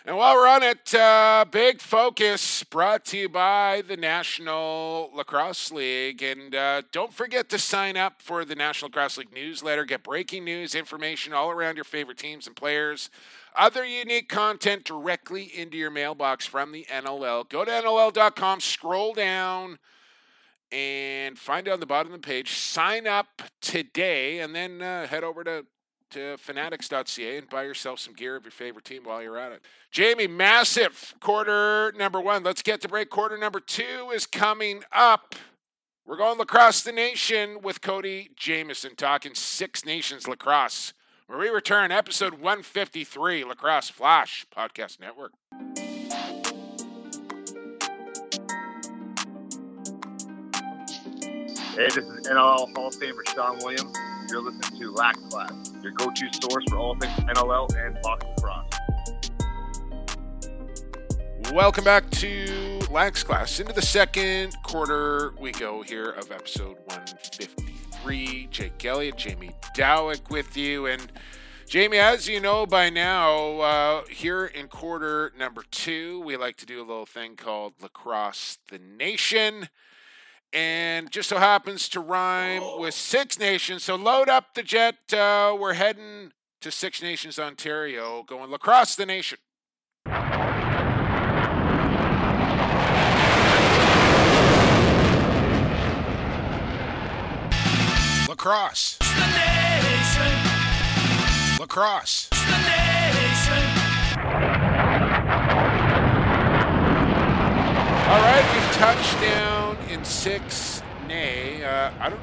And while we're on it, uh, big focus brought to you by the National Lacrosse League. And uh, don't forget to sign up for the National Lacrosse League newsletter. Get breaking news, information all around your favorite teams and players, other unique content directly into your mailbox from the NLL. Go to NLL.com, scroll down, and find it on the bottom of the page. Sign up today, and then uh, head over to to fanatics.ca and buy yourself some gear of your favorite team while you're at it. Jamie, massive quarter number one. Let's get to break. Quarter number two is coming up. We're going lacrosse the nation with Cody Jamieson talking Six Nations lacrosse. Where we return, episode 153, Lacrosse Flash Podcast Network. Hey, this is NLL Hall of Famer Shawn Williams. You're listening to Lax Class, your go-to source for all things NLL and box lacrosse. Welcome back to Lax Class. Into the second quarter we go here of episode 153. Jake Elliott, Jamie Dawick with you. And Jamie, as you know by now, uh, here in quarter number two, we like to do a little thing called Lacrosse the Nation. And just so happens to rhyme with Six Nations. So load up the jet. Uh, we're heading to Six Nations, Ontario, going lacrosse the nation. Lacrosse. Lacrosse. All right, we've touched down six. Nay, uh, I don't.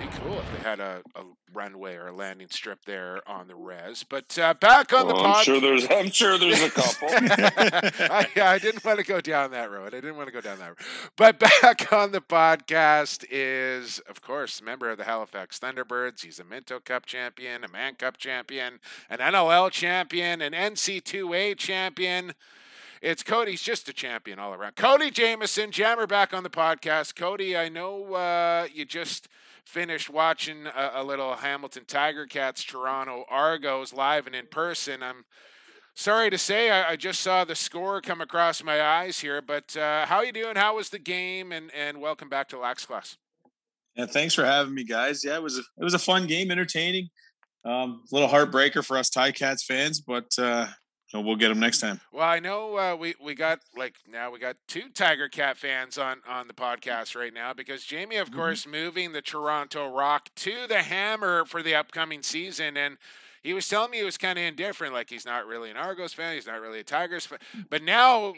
Be cool if they had a, a runway or a landing strip there on the res. But uh, back on the Well, pod. I'm sure there's. I'm sure there's a couple. [laughs] I, I didn't want to go down that road. I didn't want to go down that road. But back [laughs] on the podcast is, of course, member of the Halifax Thunderbirds. He's a Minto Cup champion, a Mann Cup champion, an NLL champion, an NC2A champion. It's Cody's just a champion all around. Cody Jamieson, Jammer back on the podcast. Cody, I know uh, you just finished watching a, a little Hamilton Tiger Cats Toronto Argos live and in person. I'm sorry to say I, I just saw the score come across my eyes here, but uh, how you doing? How was the game? And and welcome back to Lax Class. Yeah, thanks for having me, guys. Yeah, it was a, it was a fun game, entertaining. Um, a little heartbreaker for us Ticats fans, but uh, know, we'll get them next time. Well, I know uh, we we got like now we got two Tiger Cat fans on on the podcast right now because Jamie, of course, moving the Toronto Rock to the Hammer for the upcoming season, and he was telling me he was kind of indifferent, like he's not really an Argos fan, he's not really a Tigers fan, but now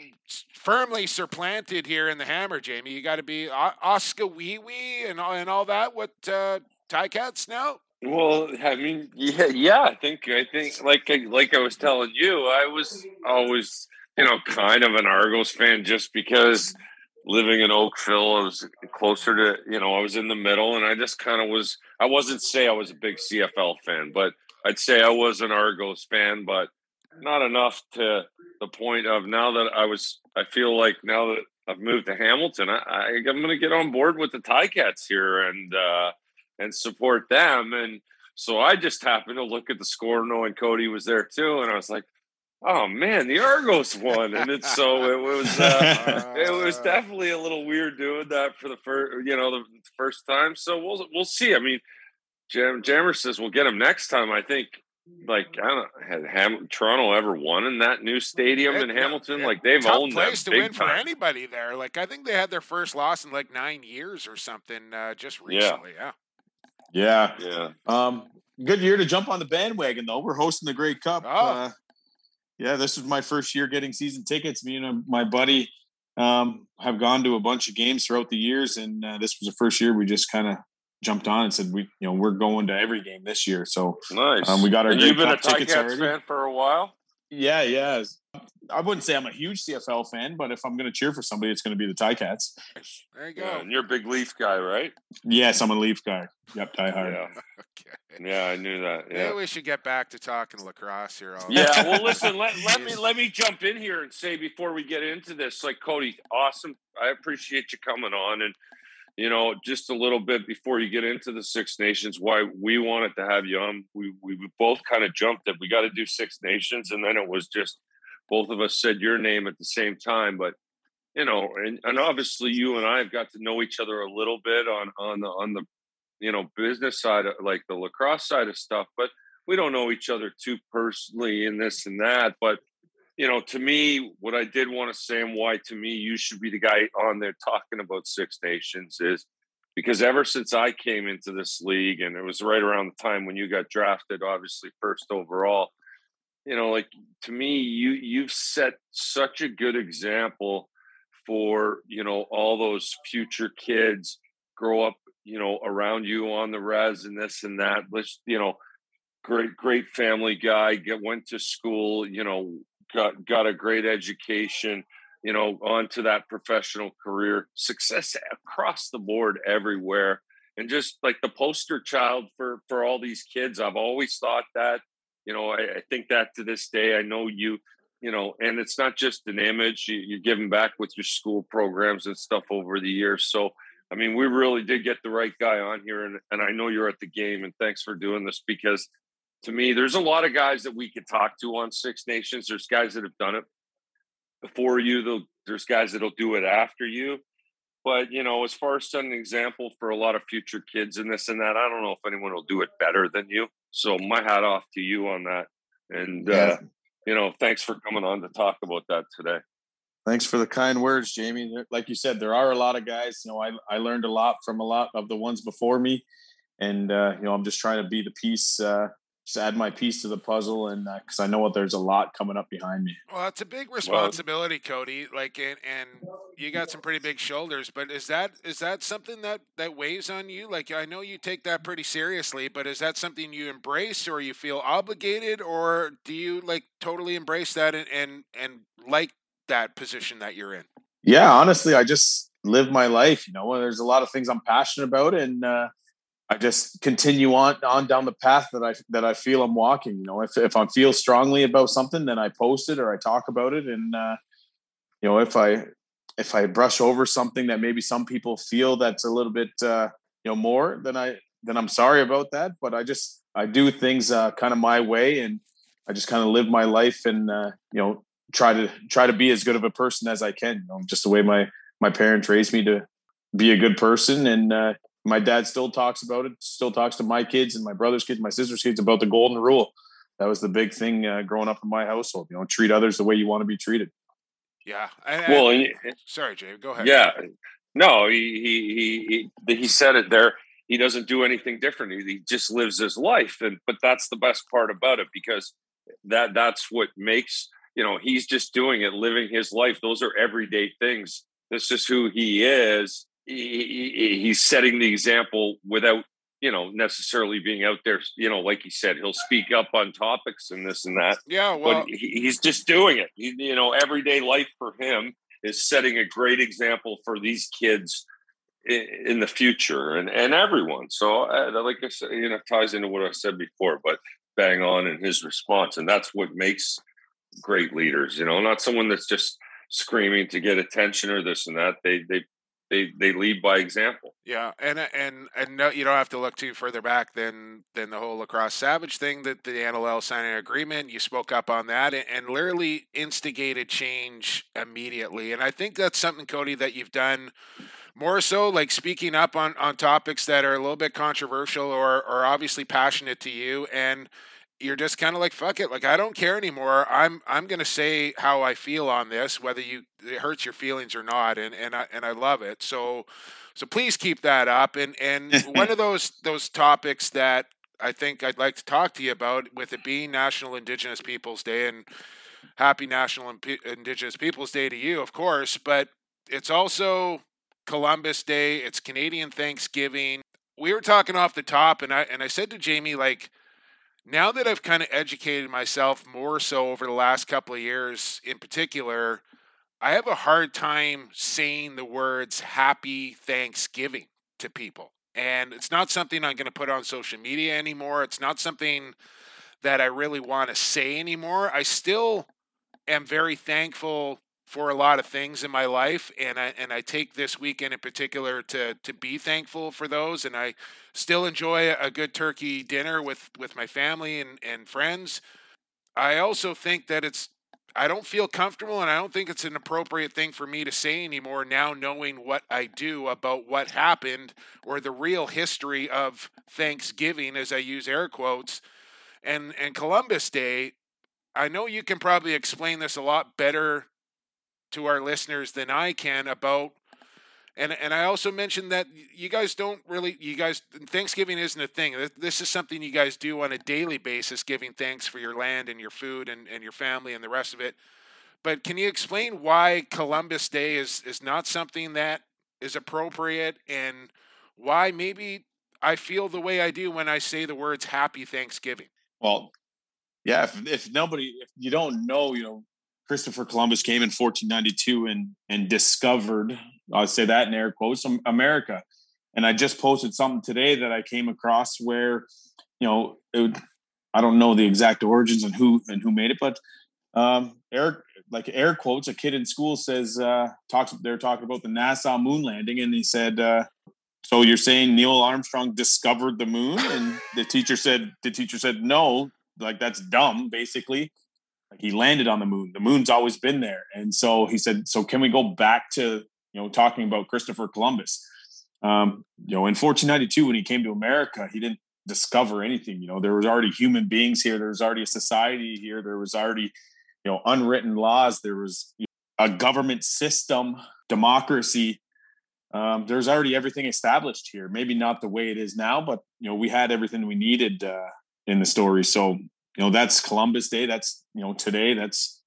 firmly supplanted here in the Hammer. Jamie, you got to be O- Oskee Wee Wee and all and all that. What uh, Ticats now? Well, I mean, yeah, yeah. I think, I think, like, like I was telling you, I was always, you know, kind of an Argos fan just because living in Oakville, I was closer to, you know, I was in the middle, and I just kind of was. I wasn't say I was a big CFL fan, but I'd say I was an Argos fan, but not enough to the point of now that I was. I feel like now that I've moved to Hamilton, I, I I'm going to get on board with the Ticats here and. uh and support them. And so I just happened to look at the score knowing Cody was there too. And I was like, oh man, the Argos won. And it's so it was uh, it was [laughs] definitely a little weird doing that for the first you know, the first time. So we'll we'll see. I mean, Jam Jammer says we'll get him next time. I think like I don't know, had Ham- Toronto ever won in that new stadium in Hamilton? yeah, Like they've tough owned that place to win for anybody there. Like I think they had their first loss in like nine years or something uh, just recently. Yeah. Yeah. Yeah. Um, good year to jump on the bandwagon, though. We're hosting the Grey Cup. Oh. Uh, yeah, this is my first year getting season tickets. Me and uh, my buddy um, have gone to a bunch of games throughout the years, and uh, this was the first year we just kind of jumped on and said we, you know, we're going to every game this year. So Nice. Um, we got our and you've been a Cup Ticats fan for a while. yeah, yeah. I wouldn't say I'm a huge CFL fan, but if I'm going to cheer for somebody, it's going to be the Ticats. There you go. Yeah, and you're a big Leaf guy, right? Yes, I'm a Leaf guy. Yep, die hard. Yeah, [laughs] Okay. yeah, I knew that. Maybe we should get back to talking lacrosse here. All yeah. Well, listen, let, let me [laughs] let me jump in here and say before we get into this, like Cody, awesome. I appreciate you coming on, and you know, just a little bit before you get into the Six Nations, why we wanted to have you on. We we we both kind of jumped that we got to do Six Nations, and then it was just both of us said your name at the same time, but. You know, and, and obviously you and I have got to know each other a little bit on on the on the you know business side of like the lacrosse side of stuff but we don't know each other too personally in this and that but you know to me what i did want to say and why to me you should be the guy on there talking about six nations is because ever since i came into this league and it was right around the time when you got drafted obviously first overall you know like to me you you've set such a good example for you know all those future kids grow up you know around you on the res and this and that let's you know great great family guy get went to school you know got got a great education you know onto that professional career success [laughs] across the board everywhere. And just like the poster child for for all these kids i've always thought that you know i, I think that to this day i know you you know and it's not just an image you, you're giving back with your school programs and stuff over the years so I mean, we really did get the right guy on here, and, and I know you're at the game, and thanks for doing this because to me, there's a lot of guys that we could talk to on Six Nations. There's guys that have done it before you. There's guys that'll do it after you. But you know, as far as setting an example for a lot of future kids and this and that, I don't know if anyone will do it better than you. So my hat off to you on that. And uh, you know, thanks for coming on to talk about that today. Thanks for the kind words, Jamie. Like you said, there are a lot of guys. You know, I, I learned a lot from a lot of the ones before me, and uh, you know, I'm just trying to be the piece, uh, just add my piece to the puzzle, and because I know what there's a lot coming up behind me. Well, it's a big responsibility, Cody. Like, and, and you got some pretty big shoulders. But is that is that something that that weighs on you? Like, I know you take that pretty seriously, but is that something you embrace, or you feel obligated, or do you like totally embrace that and and, and like that position that you're in? Yeah, honestly, I just live my life. You know, there's a lot of things I'm passionate about, and uh, I just continue on on down the path that I that I feel I'm walking. You know, if if I feel strongly about something, then I post it or I talk about it, and uh, you know, if I if I brush over something that maybe some people feel that's a little bit uh, you know more, then I then I'm sorry about that. But I just I do things uh, kind of my way, and I just kind of live my life, and uh, you know, try to try to be as good of a person as I can. You know, just the way my my parents raised me to be a good person, and uh, my dad still talks about it. Still talks to my kids and my brother's kids, my sister's kids about the golden rule. That was the big thing uh, growing up in my household. You know, treat others the way you want to be treated. Yeah. And, Well, and- and, sorry, Jay. Go ahead. yeah, no, he he he he, he said it there. He doesn't do anything different. He, he just lives his life, and but that's the best part about it because that that's what makes you know he's just doing it, living his life. Those are everyday things. That's just who he is. He, he, he's setting the example without you know necessarily being out there. You know, like he said, he'll speak up on topics and this and that. Yeah. Well. but he, he's just doing it. He, you know, everyday life for him is setting a great example for these kids in, in the future and, and everyone. So, uh, like I said, you know, ties into what I said before, but bang on in his response. And that's what makes great leaders, you know, not someone that's just screaming to get attention or this and that. They, they, they, they lead by example. Yeah, and uh, and and no, you don't have to look too further back than than the whole lacrosse savage thing that the NLL signed an agreement. You spoke up on that and, and literally instigated change immediately. And I think that's something, Cody, that you've done more so, like speaking up on on topics that are a little bit controversial or or obviously passionate to you and you're just kind of like fuck it like i don't care anymore. I'm i'm going to say how i feel on this whether you it hurts your feelings or not and and i and i love it. So so please keep that up and and one of [laughs] those those topics that i think i'd like to talk to you about with it being national indigenous peoples day and happy national Imp- indigenous peoples day to you of course but it's also columbus day it's canadian thanksgiving. We were talking off the top and i and i said to jamie like now that I've kind of educated myself more so over the last couple of years in particular, I have a hard time saying the words happy Thanksgiving to people. And it's not something I'm going to put on social media anymore. It's not something that I really want to say anymore. I still am very thankful for a lot of things in my life and I and I take this weekend in particular to to be thankful for those and I still enjoy a good turkey dinner with with my family and and friends. I also think that it's I don't feel comfortable and I don't think it's an appropriate thing for me to say anymore now knowing what I do about what happened or the real history of Thanksgiving as I use air quotes and and Columbus Day I know you can probably explain this a lot better to our listeners than I can about and and I also mentioned that you guys don't really you guys Thanksgiving isn't a thing. This is something you guys do on a daily basis, giving thanks for your land and your food and, and your family and the rest of it. But can you explain why Columbus Day is is not something that is appropriate and why maybe I feel the way I do when I say the words happy Thanksgiving? Well, yeah. If, if nobody, if you don't know, you know, Christopher Columbus came in 1492 and and discovered, I'll say that in air quotes, America. And I just posted something today that I came across where, you know, it, I don't know the exact origins and who and who made it, but um, air like air quotes, a kid in school says uh, talks. They're talking about the NASA moon landing, and he said, uh, "So you're saying Neil Armstrong discovered the moon?" And the teacher said, "The teacher said no, like that's dumb, basically." Like he landed on the moon. The moon's always been there. And so he said, So can we go back to you know, talking about Christopher Columbus. Um, you know, in 1492, when he came to America, he didn't discover anything. You know, there was already human beings here. There was already a society here. There was already, you know, unwritten laws. There was a government system, democracy. Um, there's already everything established here. Maybe not the way it is now, but you know, we had everything we needed uh, in the story. So, you know, that's Columbus Day. That's you know today. That's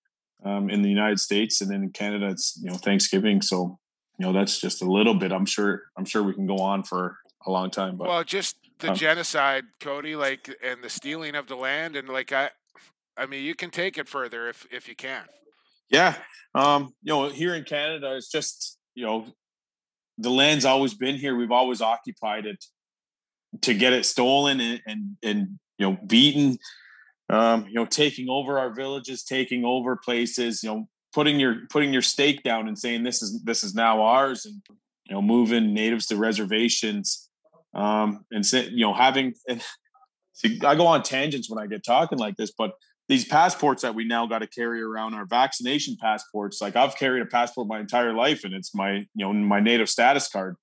um, in the United States, and then in Canada, it's you know Thanksgiving. So, you know, that's just a little bit. I'm sure. I'm sure we can go on for a long time. But well, just the um, genocide, Cody, like, and the stealing of the land, and like, I, I mean, you can take it further if if you can. Yeah, um, you know, here in Canada, it's just you know, the land's always been here. We've always occupied it to get it stolen and and, and you know beaten. Um, you know, taking over our villages, taking over places. You know, putting your putting your stake down and saying this is this is now ours, and you know, moving natives to reservations um, and you know, having and [laughs] see, I go on tangents when I get talking like this, but these passports that we now got to carry around our vaccination passports, like I've carried a passport my entire life, and it's my you know my native status card.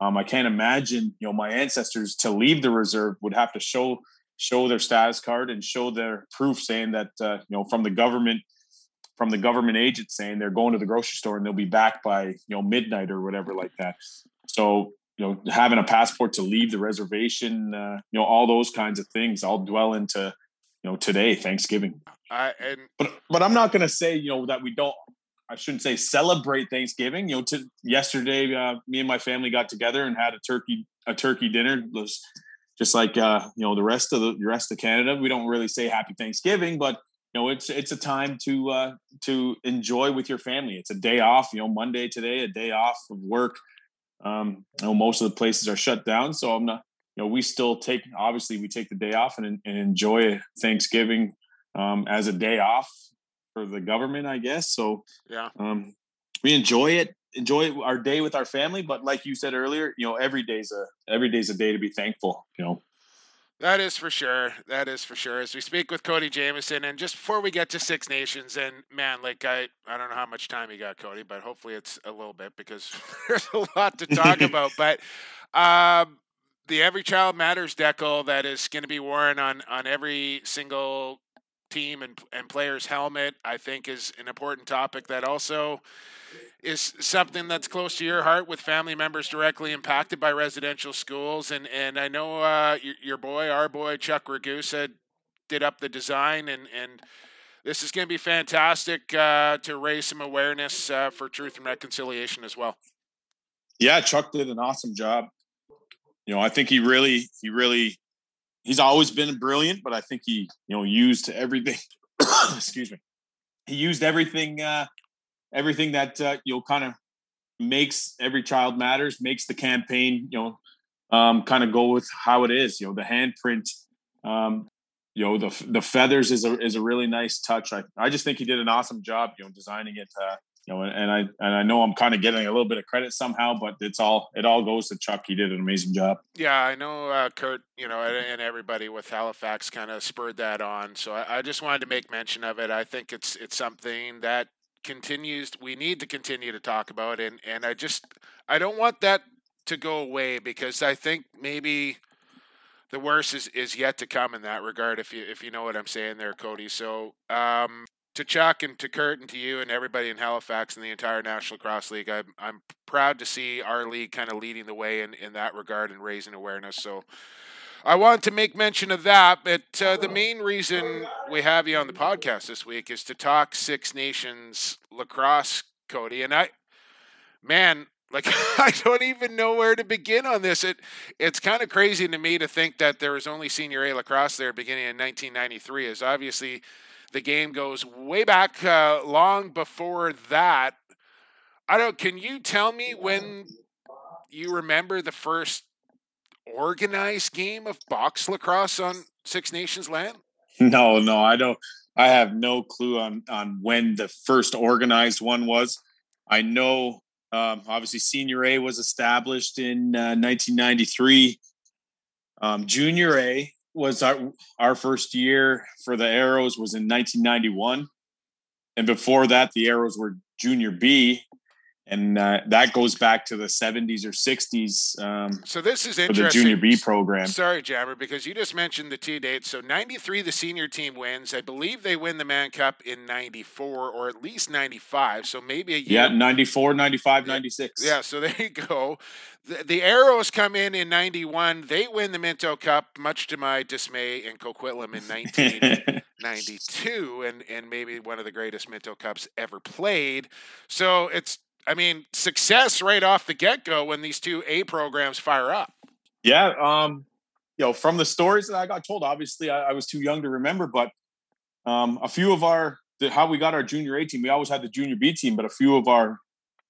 Um, I can't imagine you know my ancestors to leave the reserve would have to show show their status card and show their proof saying that uh, you know from the government from the government agent saying they're going to the grocery store and they'll be back by you know midnight or whatever like that. So you know having a passport to leave the reservation uh, you know all those kinds of things i'll dwell into you know today thanksgiving. I and but but i'm not going to say you know that we don't i shouldn't say celebrate thanksgiving. You know to yesterday uh, me and my family got together and had a turkey a turkey dinner. It was just like uh, you know the rest of the, the rest of canada we don't really say happy thanksgiving but you know it's it's a time to uh, to enjoy with your family it's a day off you know monday today a day off of work um, you know, most of the places are shut down, so I'm not. You know, we still take obviously we take the day off and, and enjoy Thanksgiving um, as a day off for the government, I guess. So yeah, um, we enjoy it, enjoy our day with our family. But like you said earlier, you know, every day's a every day's a day to be thankful. You know. That is for sure. That is for sure. As we speak with Cody Jamieson, and just before we get to Six Nations, and man, like I, I don't know how much time you got, Cody, but hopefully it's a little bit because [laughs] there's a lot to talk [laughs] about. But um, the Every Child Matters decal that is going to be worn on on every single team and and player's helmet, I think, is an important topic that also is something that's close to your heart with family members directly impacted by residential schools. And, and I know uh, your, your, boy, our boy, Chuck Ragusa, did up the design. And, and this is going to be fantastic uh, to raise some awareness uh, for truth and reconciliation as well. Yeah, Chuck did an awesome job. You know, I think he really, he really, he's always been brilliant, but I think he, you know, used everything. [coughs] excuse me. He used everything uh, everything that uh, you know kind of makes every child matters makes the campaign you know um, kind of go with how it is you know the handprint um, you know the the feathers is a is a really nice touch. I i just think he did an awesome job you know designing it uh, you know and i and i know i'm kind of getting a little bit of credit somehow but it's all it all goes to chuck. He did an amazing job. Yeah i know uh, kurt you know and, and everybody with halifax kind of spurred that on so I, I just wanted to make mention of it. I think it's it's something that continues we need to continue to talk about and and I just I don't want that to go away because I think maybe the worst is, is yet to come in that regard if you if you know what I'm saying there Cody. So um to Chuck and to Kurt and to you and everybody in Halifax and the entire National Cross League I'm I'm proud to see our league kind of leading the way in in that regard and raising awareness. So I wanted to make mention of that, but uh, the main reason we have you on the podcast this week is to talk Six Nations lacrosse, Cody. And I, man, like [laughs] I don't even know where to begin on this. It it's kind of crazy to me to think that there was only Senior A lacrosse there beginning in 1993. Is obviously the game goes way back, uh, long before that. I don't. Can you tell me when you remember the first organized game of box lacrosse on Six Nations land? No, no, I don't. I have no clue on on when the first organized one was. I know, um, obviously, Senior A was established in uh, 1993. Um, Junior A was our our first year for the Arrows was in 1991, and before that, the Arrows were Junior B, and uh, that goes back to the 70s or 60s um, So this is for the junior B program. Sorry, Jammer, because you just mentioned the two dates. So 93, the senior team wins. I believe they win the Mann Cup in 94 or at least 95. So maybe a year. Yeah, 94, 95, 96. Yeah, so [laughs] there you go. The, the Arrows come in in 91. They win the Minto Cup, much to my dismay, in Coquitlam in [laughs] 1992, and, and maybe one of the greatest Minto Cups ever played. So it's, I mean, success right off the get go when these two A programs fire up. Yeah, um, you know, from the stories that I got told, obviously I, I was too young to remember, but um, a few of our the, how we got our junior A team, we always had the junior B team, but a few of our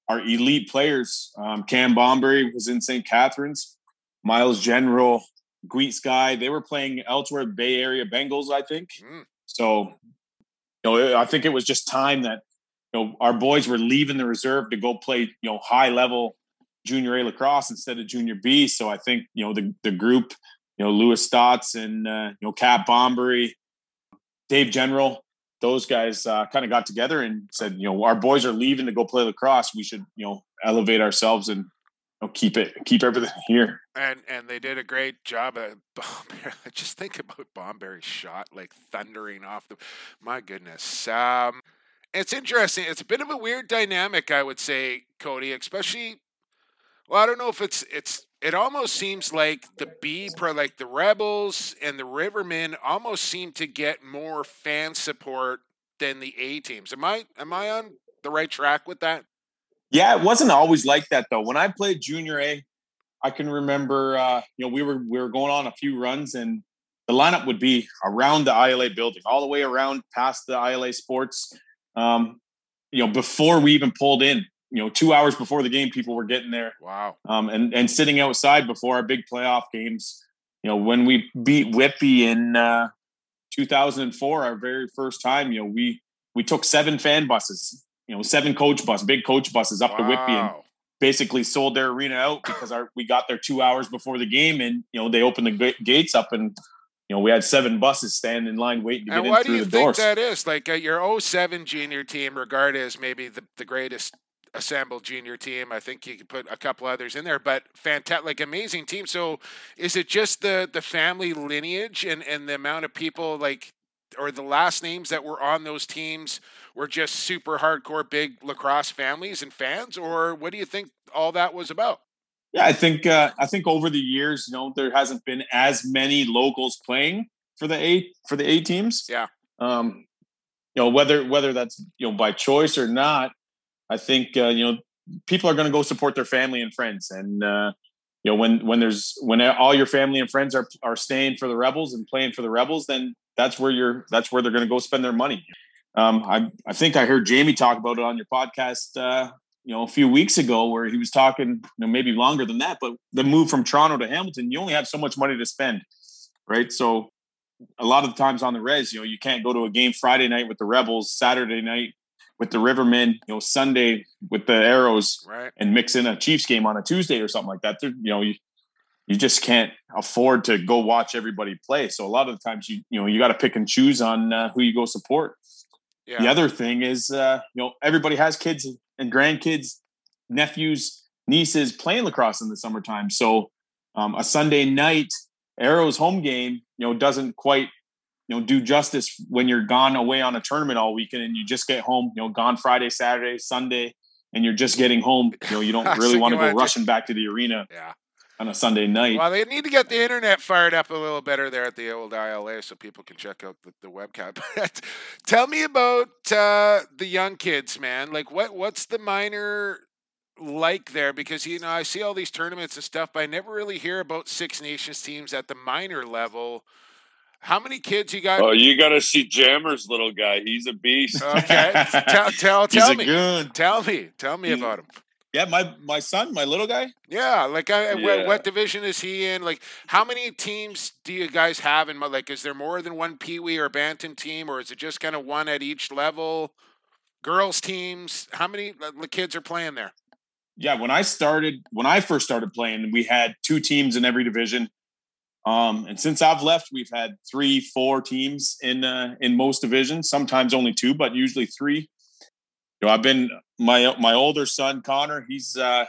our elite players, um, Cam Bomberry was in St. Catharines, Miles General, Gweet Sky, they were playing elsewhere, Bay Area Bengals, I think. Mm. So, you know, I think it was just time that you know our boys were leaving the reserve to go play, you know, high level junior A lacrosse instead of junior B. So I think you know the the group, you know, Lewis Staats and uh, you know Cap Bomberry, Dave General, those guys uh, kind of got together and said, you know, our boys are leaving to go play lacrosse. We should you know elevate ourselves and you know, keep it keep everything [laughs] here. And and they did a great job at. [laughs] Just think about Bomberry's shot like thundering off the. My goodness. Um, it's interesting. It's a bit of a weird dynamic, I would say, Cody. Especially, well, I don't know if it's it's. It almost seems like the B pro, like the Rebels and the Rivermen, almost seem to get more fan support than the A teams. Am I am I on the right track with that? Yeah, it wasn't always like that though. When I played junior A, I can remember uh, you know we were we were going on a few runs and the lineup would be around the ILA building, all the way around past the ILA Sports. Um, you know, before we even pulled in, you know, two hours before the game, people were getting there Wow. um, and and sitting outside before our big playoff games. You know, when we beat Whitby in uh, 2004, our very first time, you know, we we took seven fan buses, you know, seven coach bus, big coach buses up to Whitby, and basically sold their arena out because our we got there two hours before the game, and you know they opened the gates up, and you know we had seven buses standing in line waiting to get in through And in why do you think doors. that is? Like uh, your 07 junior team, regarded as maybe the, the greatest assembled junior team. I think you could put a couple others in there, but fantastic, like amazing team. So is it just the the family lineage and and the amount of people like or the last names that were on those teams were just super hardcore big lacrosse families and fans or what do you think all that was about? Yeah, I think uh, I think over the years, you know, there hasn't been as many locals playing for the A for the A teams. Yeah. Um, you know, whether whether that's you know by choice or not, I think uh, you know people are going to go support their family and friends, and uh, you know when when there's when all your family and friends are are staying for the Rebels and playing for the Rebels, then that's where you're that's where they're going to go spend their money. Um, I I think I heard Jamie talk about it on your podcast. Uh, you know, a few weeks ago, where he was talking, you know, maybe longer than that, but the move from Toronto to Hamilton, you only have so much money to spend, right? So, a lot of the times on the res, you know, you can't go to a game Friday night with the Rebels, Saturday night with the Rivermen, you know, Sunday with the Arrows, Right. and mix in a Chiefs game on a Tuesday or something like that. There, you know, you you just can't afford to go watch everybody play. So a lot of the times, you you know, you got to pick and choose on uh, who you go support. Yeah. The other thing is, uh, you know, everybody has kids and grandkids, nephews, nieces playing lacrosse in the summertime. So um, a Sunday night Arrows home game, you know, doesn't quite, you know, do justice when you're gone away on a tournament all weekend and you just get home, you know, gone Friday, Saturday, Sunday, and you're just getting home. You know, you don't [laughs] really want to go rushing back to the arena Yeah. On a Sunday night. Well, they need to get the internet fired up a little better there at the old ILA so people can check out the, the webcam. [laughs] But Tell me about uh, the young kids, man. Like, what what's the minor like there? Because you know, I see all these tournaments and stuff, but I never really hear about Six Nations teams at the minor level. How many kids you got? Oh, you got to see Jammer's little guy. He's a beast. Okay, [laughs] tell tell He's tell a me, good. tell me, tell me He- about him. Yeah, my my son, my little guy. Yeah, like I, What, Yeah. what division is he in? Like, how many teams do you guys have in? Like, is there more than one Pee Wee or Bantam team, or is it just kind of one at each level? Girls teams. How many the kids are playing there? yeah, when I started, when I first started playing, we had two teams in every division. Um, and since I've left, we've had three, four teams in uh, in most divisions. Sometimes only two, but usually three. You know, I've been my my older son Connor, he's uh,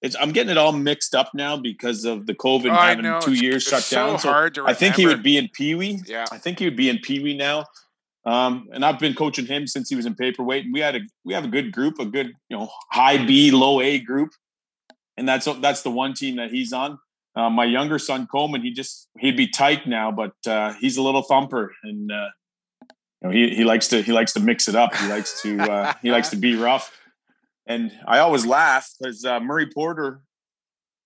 it's I'm getting it all mixed up now because of the COVID Oh, having two It's- years it's shut so down. hard to I think he would be in Pee Wee. Yeah. I think he would be in Pee Wee now. Um, and I've been coaching him since he was in paperweight, and we had a we have a good group, a good you know high B, low A group, and that's that's the one team that he's on. Uh, my younger son Coleman, he just he'd be tight now, but uh, he's a little thumper, and uh, you know he he likes to he likes to mix it up. He likes to uh, he likes to be rough, and I always laugh because uh, Murray Porter,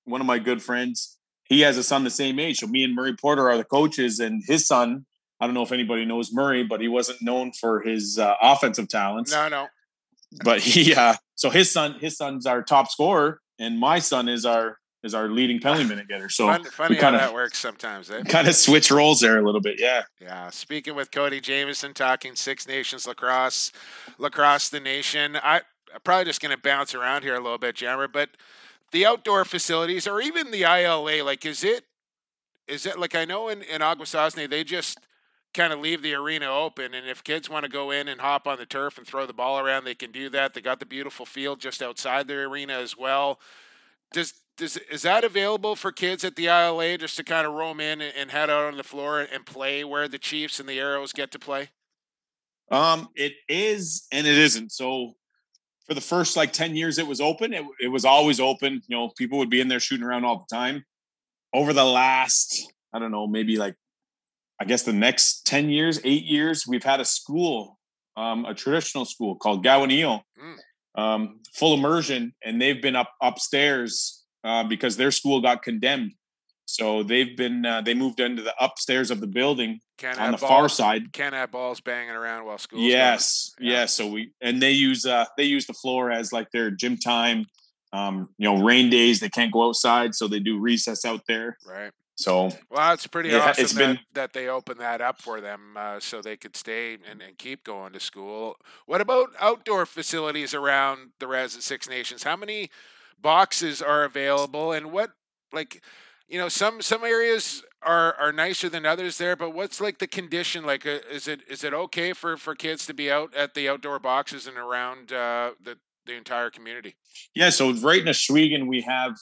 one of my good friends, he has a son the same age. So me and Murray Porter are the coaches, and his son. I don't know if anybody knows Murray, but he wasn't known for his uh, offensive talents. No, no. But he, uh, so his son, his son's our top scorer, and my son is our is our leading penalty [laughs] minute getter. So Fun, funny how kinda- that works sometimes. Eh? kind of switch roles there a little bit. Yeah. Yeah, speaking with Cody Jamieson, talking Six Nations lacrosse, lacrosse the nation. I I'm probably just going to bounce around here a little bit, Jammer, but the outdoor facilities or even the ILA, like, is it, is it like I know in in Akwesasne they just kind of leave the arena open, and if kids want to go in and hop on the turf and throw the ball around, they can do that. They got the beautiful field just outside the arena as well. Does does is that available for kids at the ILA just to kind of roam in and, and head out on the floor and play where the Chiefs and the Arrows get to play? Um, it is and it isn't. So for the first like 10 years it was open, it, it was always open. You know, people would be in there shooting around all the time. Over the last, I don't know, maybe like I guess the next 10 years, eight years, we've had a school, um, a traditional school called Gawanio, Mm. um, full immersion, and they've been up upstairs uh, because their school got condemned. So they've been uh, they moved into the upstairs of the building Can't on the have far side. Can't have balls banging around while school's Yes, Yeah. yes. So we and they use uh they use the floor as like their gym time. Um, you know, rain days they can't go outside, so they do recess out there. Right. So Well, it's pretty Yeah, awesome it's that, been- that they opened that up for them uh, so they could stay and, and keep going to school. What about outdoor facilities around the Res at Six Nations? How many boxes are available, and what like you know some some areas are are nicer than others there, but what's like the condition? Like, uh, is it is it okay for for kids to be out at the outdoor boxes and around uh, the the entire community? yeah, so right in Ohsweken we have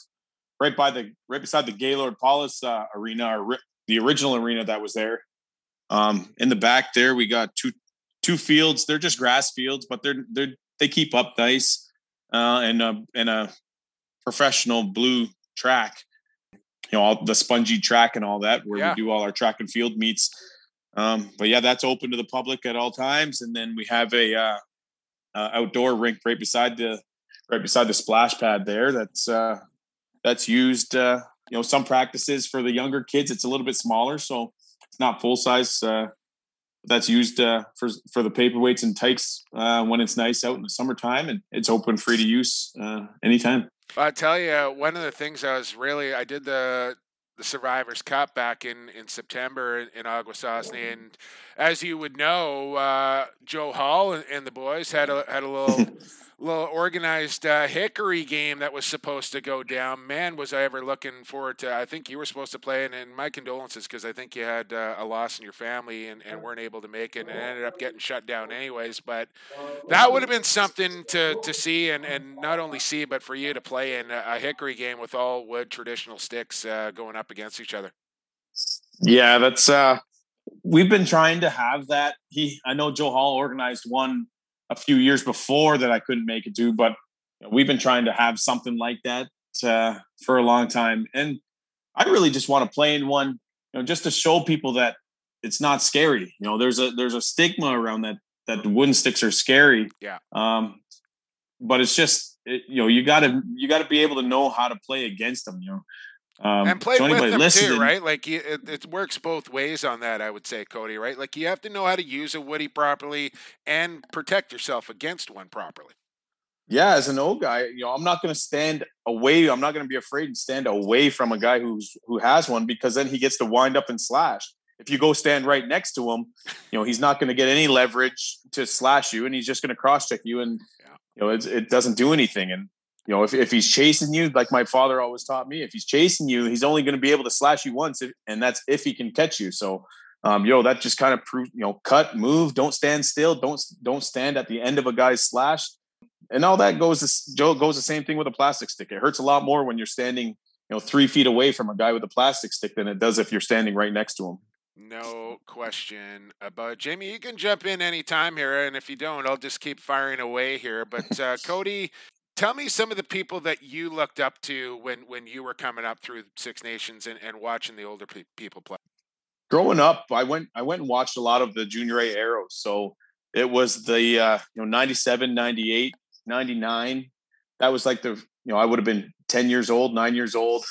right by the right beside the Gaylord Powless uh, arena, or the original arena that was there. Um, in the back there, we got two two fields. They're just grass fields, but they're they're they keep up nice, uh, and a and a professional blue track. You know, all the spongy track and all that, where Yeah. we do all our track and field meets. Um, but yeah, that's open to the public at all times, and then we have a uh, uh, outdoor rink right beside the right beside the splash pad there. That's uh, that's used. Uh, you know, some practices for the younger kids. It's a little bit smaller, so it's not full size. That's used uh, for for the paperweights and tykes uh, when it's nice out in the summertime, and it's open free to use uh, anytime. I tell you, one of the things I was really I did the the Survivors Cup back in in September in, in Akwesasne, and as you would know, uh, Joe Hall and, and the boys had a had a little [laughs] little organized uh, Hickory game that was supposed to go down. Man, was I ever looking forward to! I think you were supposed to play, and, and my condolences because I think you had uh, a loss in your family and, and weren't able to make it, and ended up getting shut down anyways. But that would have been something to, to see and, and not only see but for you to play in a, a hickory game with all wood traditional sticks uh, going up against each other Yeah, that's uh we've been trying to have that. He I know Joe Hall organized one a few years before that I couldn't make it to, but we've been trying to have something like that uh, for a long time. And I really just want to play in one, you know, just to show people that it's not scary. You know, there's a there's a stigma around that that the wooden sticks are scary. Yeah. Um, but it's just it, you know you got to you got to be able to know how to play against them. You know. Um, and play so with anybody them too listening- right like you, it, it works both ways on that i would say cody right like you have to know how to use a woody properly and protect yourself against one properly yeah, as an old guy, you know, I'm not going to stand away. I'm not going to be afraid and stand away from a guy who's who has one because then he gets to wind up and slash. If you go stand right next to him, you know, he's not going to get any leverage to slash you, and he's just going to cross check you, and Yeah. you know, it's, it doesn't do anything. And you know, if if he's chasing you, like my father always taught me, if he's chasing you, he's only going to be able to slash you once, if, and that's if he can catch you. So. Um, yo, that just kind of proved, you know, cut, move, don't stand still, don't don't stand at the end of a guy's slash and all that goes Joe goes the same thing with a plastic stick. It hurts a lot more when you're standing, you know, three feet away from a guy with a plastic stick than it does if you're standing right next to him. No question about Jamie. You can jump in anytime here, and if you don't, I'll just keep firing away here. But uh, [laughs] Cody, tell me some of the people that you looked up to when when you were coming up through Six Nations and, and watching the older pe- people play. Growing up, I went I went and watched a lot of the Junior A Arrows. So it was the uh, you know 97, 98, 99. That was like the you know I would have been 10 years old, 9 years old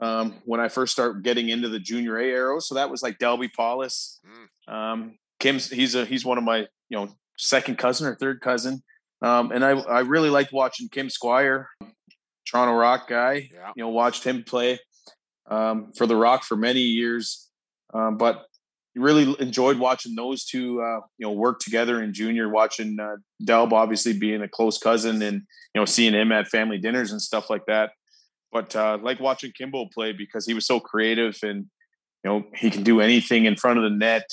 um, when I first started getting into the Junior A Arrows. So that was like Delby Powless. Mm. Um, Kim's he's a he's one of my you know second cousin or third cousin. Um, and I I really liked watching Kim Squire, Toronto Rock guy. Yeah. You know, watched him play um, for the Rock for many years. Um, but really enjoyed watching those two, uh, you know, work together in junior. Watching uh, Delb obviously being a close cousin, and you know, seeing him at family dinners and stuff like that. But uh, like watching Kimbo play because he was so creative and you know he can do anything in front of the net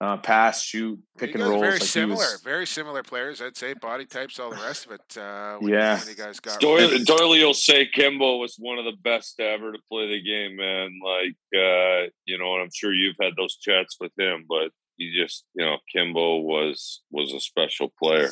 uh, pass, shoot, pick and roll. Very like similar, was, very similar players. I'd say body types, all the rest of it. Uh, yeah, you guys got Doyle, Doyle will say Kimbo was one of the best ever to play the game, man. Like uh, you know, and I'm sure you've had those chats with him, but he just you know, Kimbo was was a special player.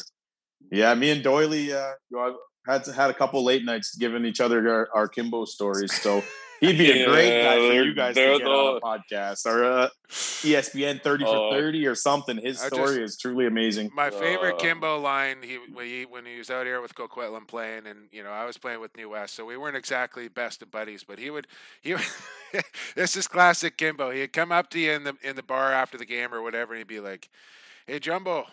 Yeah, me and Doily, uh, you know, I've had had a couple late nights giving each other our, our Kimbo stories. So He'd be a great guy for you guys to get the, on a podcast or uh, ESPN 30 uh, for oh. 30 or something. His story just, is truly amazing. My favorite uh, Kimbo line, he when, he when he was out here with Coquitlam playing, and you know I was playing with New West, so we weren't exactly best of buddies. But he would he would, [laughs] this is classic Kimbo. He'd come up to you in the in the bar after the game or whatever, and he'd be like, "Hey Jumbo,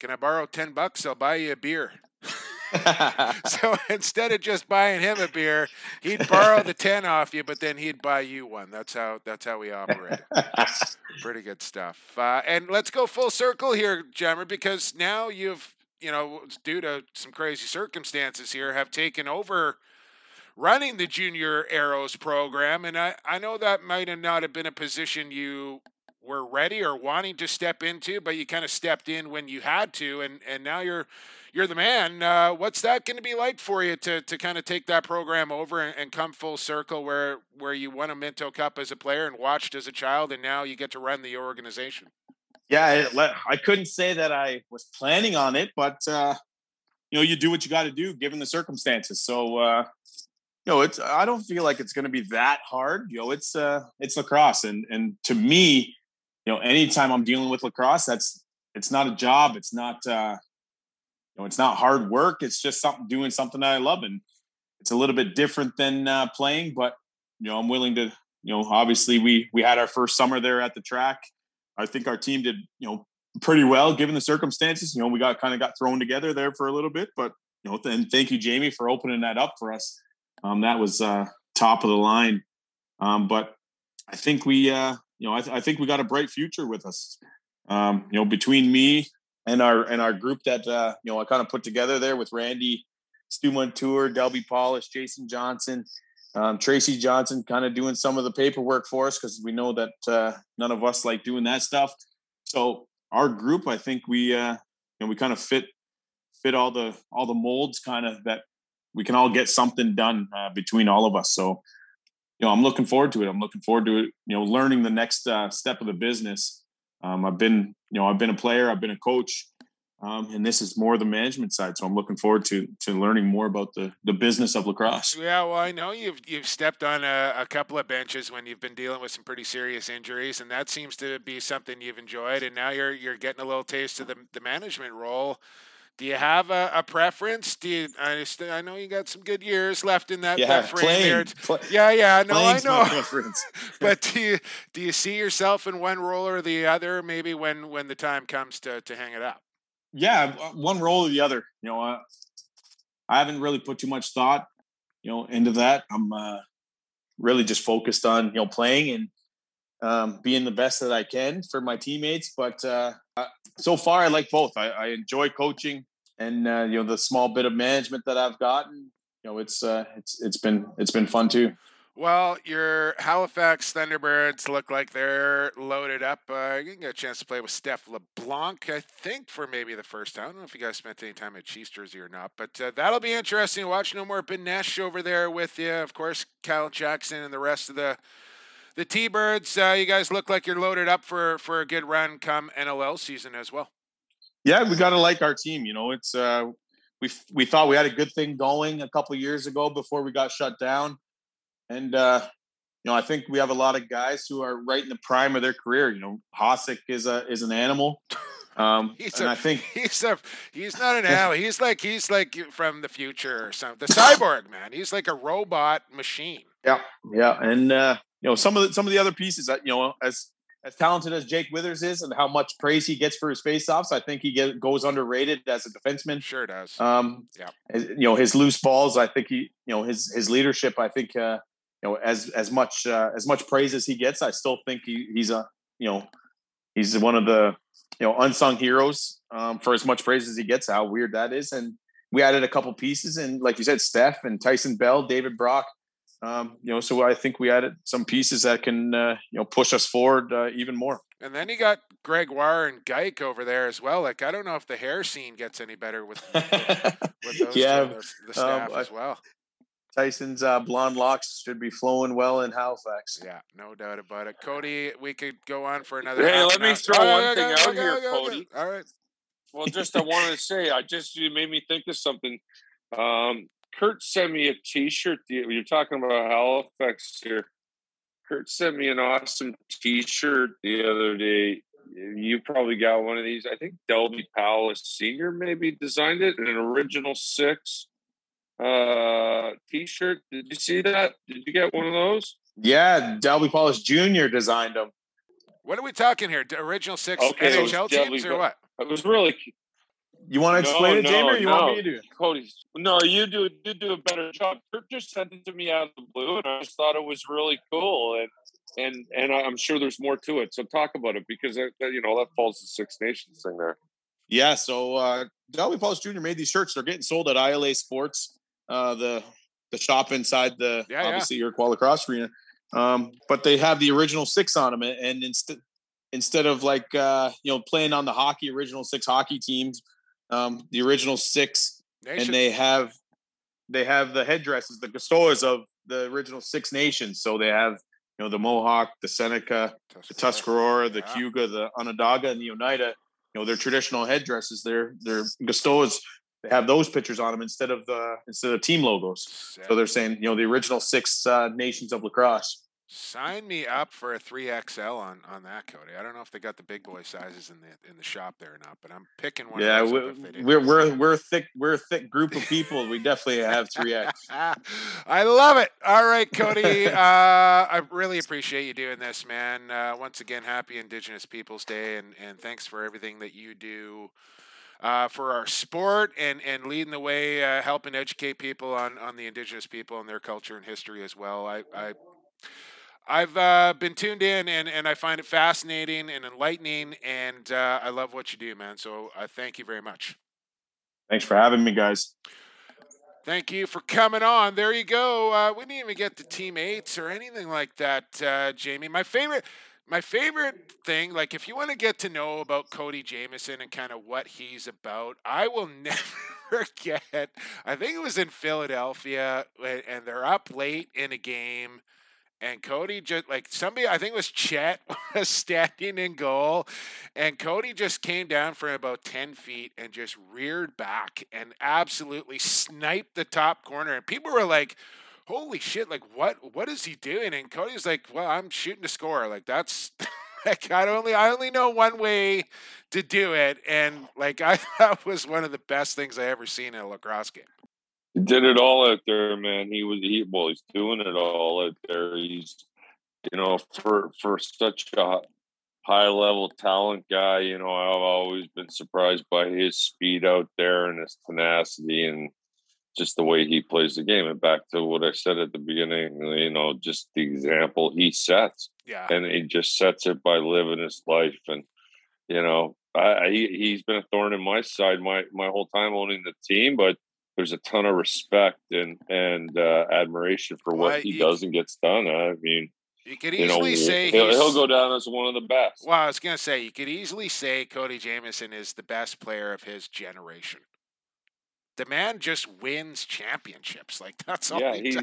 can I borrow ten bucks? I'll buy you a beer." [laughs] so instead of just buying him a beer, he'd borrow the ten off you, but then he'd buy you one. That's how that's how we operate. Pretty good stuff. Uh, and let's go full circle here, Jammer, because now you've you know due to some crazy circumstances here have taken over running the junior arrows program and I, I know that might have not have been a position you were ready or wanting to step into but you kind of stepped in when you had to and and now you're you're the man. Uh, what's that going to be like for you to to kind of take that program over and, and, come full circle where where you won a Minto Cup as a player and watched as a child, and now you get to run the organization? Yeah, I couldn't say that I was planning on it, but uh, you know, you do what you got to do given the circumstances. So. Uh, you know, it's I don't feel like it's going to be that hard. You know, it's uh it's lacrosse and and to me, you know, anytime I'm dealing with lacrosse, that's it's not a job. It's not uh it's not hard work. It's just something doing something that I love, and it's a little bit different than uh, playing. But you know, I'm willing to. You know, obviously we we had our first summer there at the track. I think our team did you know pretty well given the circumstances. You know, we got kind of got thrown together there for a little bit, but you know, and thank you, Jamie, for opening that up for us. Um, that was uh, top of the line. Um, but I think we, uh, you know, I, th- I, think we got a bright future with us. Um, you know, between me, and our and our group that uh, you know I kind of put together there with Randy, Stu Montour, Delby Powless, Jason Johnson, um, Tracy Johnson, kind of doing some of the paperwork for us because we know that uh, none of us like doing that stuff. So our group, I think we uh, you know we kind of fit fit all the all the molds kind of that we can all get something done uh, between all of us. So you know I'm looking forward to it. I'm looking forward to it. You know learning the next uh, step of the business um, I've been, you know, I've been a player, I've been a coach, um, and this is more the management side. So I'm looking forward to to learning more about the the business of lacrosse. Yeah, well, I know you've you've stepped on a, a couple of benches when you've been dealing with some pretty serious injuries, and that seems to be something you've enjoyed. And now you're you're getting a little taste of the the management role. Do you have a, a preference? Do you? I, I know you got some good years left in that, yeah, that frame playing, there. Play, yeah, yeah, no, I know. [laughs] but do you do you see yourself in one role or the other? Maybe when when the time comes to to hang it up. Yeah, one role or the other. You know, uh, I haven't really put too much thought, you know, into that. I'm uh, really just focused on you know playing and um, being the best that I can for my teammates. But uh, so far, I like both. I, I enjoy coaching, and uh, you know the small bit of management that I've gotten. You know, it's uh, it's it's been it's been fun too. Well, your Halifax Thunderbirds look like they're loaded up. Uh, you can get a chance to play with Steph LeBlanc, I think, for maybe the first time. I don't know if you guys spent any time at Chiefs jersey or not, but uh, that'll be interesting to watch. No more Benesch over there with you. Of course, Kyle Jackson and the rest of the the T-Birds. Uh, you guys look like you're loaded up for for a good run come NLL season as well. Yeah, we got to like our team. You know, it's uh, we we thought we had a good thing going a couple years ago before we got shut down and uh, you know, I think we have a lot of guys who are right in the prime of their career. You know, Hossack is a is an animal. [laughs] Um, He's and a- I think He's a he's not an [laughs] animal. He's like he's like from the future or something. The cyborg man. He's like a robot machine. yeah, yeah, and uh, you know some of the some of the other pieces that you know as as talented as Jake Withers is and how much praise he gets for his faceoffs, I think he get, goes underrated as a defenseman. Sure does. Um, Yeah. you know his loose balls. I think he, you know, his his leadership. I think uh, you know as as much uh, as much praise as he gets, I still think he, he's a you know he's one of the you know unsung heroes um, for as much praise as he gets. How weird that is, and we added a couple pieces, and like you said, Steph and Tyson Bell, David Brock. Um, you know, so I think we added some pieces that can uh, you know push us forward uh, even more. and then you got Gregoire and Geik over there as well. Like I don't know if the hair scene gets any better with [laughs] with those yeah, two, the, the staff um, as well. Tyson's uh, blonde locks should be flowing well in Halifax. Yeah, no doubt about it. Cody, we could go on for another. Hey, let me hour. throw Oh, one yeah, thing yeah, out okay, here, okay, okay. Cody. All right. Well, just I wanted to say, I just you made me think of something. Um, Kurt sent me a T-shirt. You're talking about Halifax here. Kurt sent me an awesome T-shirt the other day. You probably got one of these. I think Delby Powell Senior maybe designed it. An original six uh, T-shirt. Did you see that? Did you get one of those? Yeah, Delby Powless Jr. designed them. What are we talking here? The original six Okay, it was NHL definitely teams or what? It was really You want to No, explain it, no, Jamie, or you want me to do it? Cody. No, you do you do a better job. Kurt just sent it to me out of the blue, and I just thought it was really cool, and and and I'm sure there's more to it. So talk about it because that, you know that falls to Six Nations thing there. Yeah, so uh, Delby Powless Jr. made these shirts. They're getting sold at ILA Sports, uh, the the shop inside the Yeah, yeah. obviously Iroquois Lacrosse Arena. Um, but they have the original six on them, and instead instead of like uh, you know playing on the hockey original six hockey teams, um, the original six Nation. and they have they have the headdresses, the Gastoas of the original Six Nations. So they have you know the Mohawk, the Seneca, the Tuscarora, the Yeah. Cayuga, the Onondaga, and the Oneida. You know their traditional headdresses. Their their Gastoas. They have those pictures on them instead of the instead of team logos. So they're saying you know the original six uh, nations of lacrosse. Sign me up for a three XL on on that, Cody. I don't know if they got the big boy sizes in the in the shop there or not, but I'm picking one. Yeah, we're, up if they we're we're we're a thick we're a thick group of people. We definitely [laughs] have three X. I love it. All right, Cody. uh, I really appreciate you doing this, man. Uh, once again, happy Indigenous Peoples Day, and, and thanks for everything that you do uh, for our sport and, and leading the way, uh, helping educate people on, on the Indigenous people and their culture and history as well. I, I I've uh, been tuned in and, and I find it fascinating and enlightening, and uh, I love what you do, man. So I thank you very much. Thanks for having me, guys. Thank you for coming on. There you go. Uh, we didn't even get to teammates or anything like that, uh, Jamie. My favorite, my favorite thing, like if you want to get to know about Cody Jamieson and kind of what he's about, I will [laughs] never forget. I think it was in Philadelphia, and they're up late in a game. And Cody just like somebody, I think it was Chet [laughs] was standing in goal, and Cody just came down from about 10 feet and just reared back and absolutely sniped the top corner. And people were like, holy shit, like what what is he doing? And Cody's like, Well, I'm shooting to score. Like that's [laughs] like I only I only know one way to do it. And like I [laughs] thought was one of the best things I ever seen in a lacrosse game. He did it all out there, man. He was he well, he's doing it all out there. He's you know, for for such a high level talent guy, you know, I've always been surprised by his speed out there and his tenacity and just the way he plays the game. And back to what I said at the beginning, you know, just the example he sets. Yeah. and he just sets it by living his life. And you know, I, I he, he's been a thorn in my side my my whole time owning the team, but there's a ton of respect and and uh, admiration for what Well, he you- does and gets done. I mean, You could you know, easily say he'll, he'll go down as one of the best. Well, I was gonna say you could easily say Cody Jamieson is the best player of his generation. The man just wins championships. Like [laughs] that's all Yeah, he, he-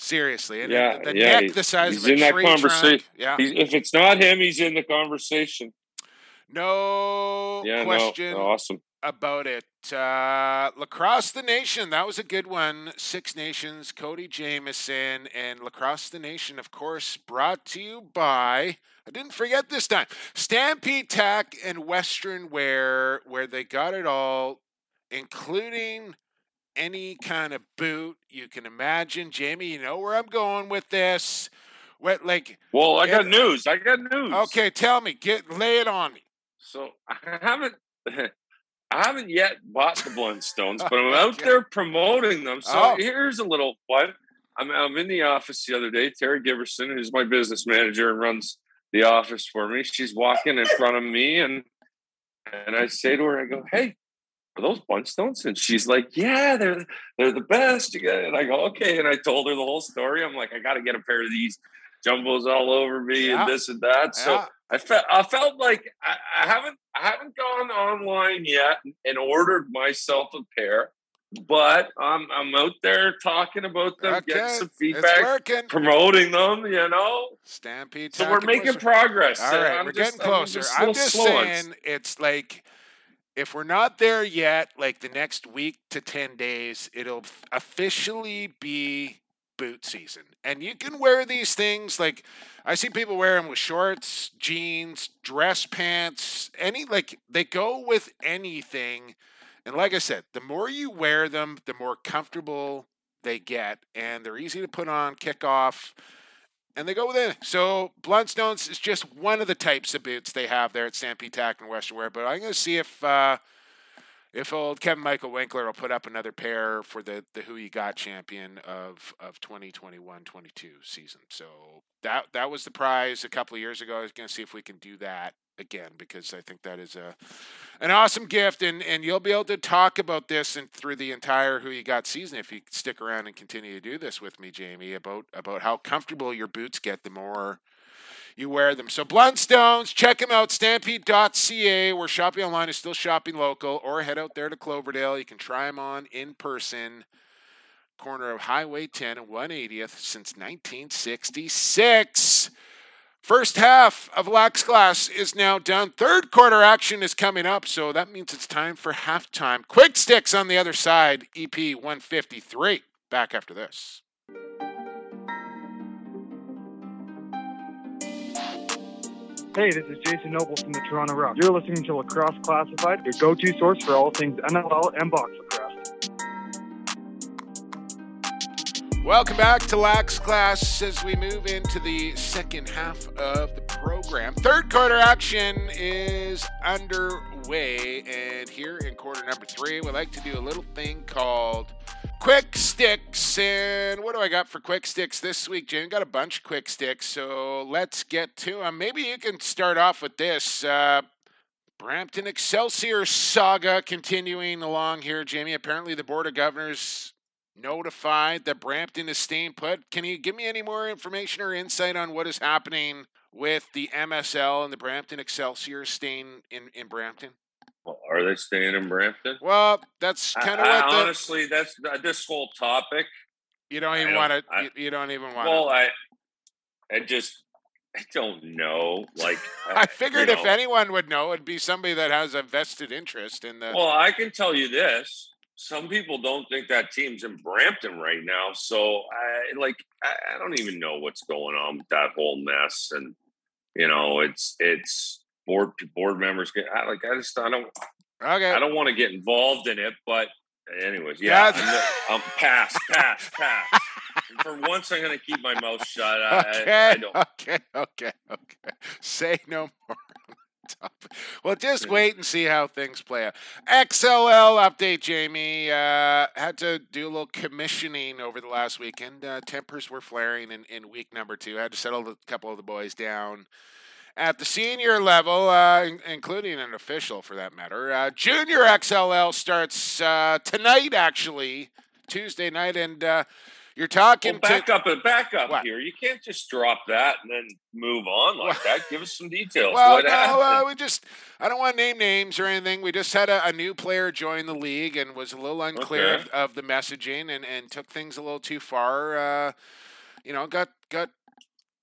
Seriously, and Yeah, the yeah, neck the size he's of a in that conversation. trunk. Yeah, He's, if it's not him, he's in the conversation. no Yeah, question no, awesome. About it. Uh, Lacrosse the Nation, that was a good one. Six Nations, Cody Jamieson, and Lacrosse the Nation, of course, brought to you by, I didn't forget this time, Stampede Tack and Western Wear, where they got it all, including any kind of boot you can imagine. Jamie, you know where I'm going with this. What, like, Well, I got news. I got news. okay, tell me, get lay it on me. So I haven't [laughs] I haven't yet bought the Blundstones, but I'm [laughs] out there promoting them. So Oh. here's a little one. I'm I'm in the office the other day. Terry Giverson, who's my business manager and runs the office for me, she's walking in front of me and and I say to her, I go, Hey, are those Blundstones? And she's like, Yeah, they're they're the best. Got. And I go, Okay. And I told her the whole story. I'm like, I gotta get a pair of these jumbos all over me Yeah. and this and that. So Yeah. I felt I felt like I, I haven't I haven't gone online yet and ordered myself a pair, but I'm I'm out there talking about them, getting some feedback, promoting them. You know, Stampede. so we're making Western- progress. All I'm we're just- getting I'm closer. just a I'm just saying it's like if we're not there yet, like the next week to 10 days, it'll officially be boot season. And you can wear these things like I see people wear them with shorts, jeans, dress pants, any like they go with anything. And like I said, the more you wear them, the more comfortable they get and they're easy to put on, kick off and they go with it. So Blundstones is just one of the types of boots they have there at Stampede Tack and Western Wear. But I'm going to see if uh, if old Kevin Michael Winkler will put up another pair for the the Who You Got champion of of 2021-22 season. So that that was the prize a couple of years ago. I was going to see if we can do that again because I think that is a an awesome gift and and you'll be able to talk about this and through the entire who you got season if you stick around and continue to do this with me Jamie about about how comfortable your boots get the more you wear them. So Blundstones, check them out, stampede.ca, where shopping online is still shopping local, or head out there to Cloverdale. You can try them on in person. Corner of Highway 10 and 180th since 1966. First half of Lax Class is now done. Third quarter action is coming up, so that means it's time for halftime. Quick sticks on the other side, EP 153. Back after this. Hey, this is Jason Noble from the Toronto Rock. You're listening to Lacrosse Classified, your go-to source for all things NLL and box lacrosse. Welcome back to Lax Class as we move into the second half of the program. Third quarter action is underway, and here in quarter number three, we like to do a little thing called Quick Sticks. And what do I got for Quick Sticks this week, Jim? Got a bunch of Quick Sticks, so let's get to them. Maybe you can start off with this. Uh, Brampton Excelsior saga continuing along here, Jamie. Apparently, the Board of Governors notified that Brampton is staying put. Can you give me any more information or insight on what is happening with the MSL and the Brampton Excelsior staying in, in Brampton? Are they staying in Brampton? Well, that's kind of I what the, honestly, that's uh, this whole topic. you don't even want to. You, you don't even want Well. I, I just, I don't know. Like, [laughs] I figured if know. anyone would know, it'd be somebody that has a vested interest in the. Well, I can tell you this: some people don't think that team's in Brampton right now. So, I like, I, I don't even know what's going on with that whole mess. And you know, it's it's board board members get I, like. I just I don't okay. I don't want to get involved in it. But anyways, yeah. I'm, I'm pass, pass, pass. For once, I'm going to keep my mouth shut. I, I, okay, I don't. okay, okay, okay. Say no more. [laughs] on the topic. Well, just wait and see how things play out. XLL update, Jamie. Uh, had to do a little commissioning over the last weekend. Uh, tempers were flaring in, in week number two. I had to settle a couple of the boys down. At the senior level, uh, in- including an official for that matter. Uh, junior XLL starts uh, tonight, actually, Tuesday night, and uh, you're talking Well, back to. up and back up What? here. You can't just drop that and then move on like Well- that. Give us some details. Well, what no, uh, we just, I don't want to name names or anything. We just had a, a new player join the league and was a little unclear Okay. of, of the messaging and, and took things a little too far. Uh, you know, got, got,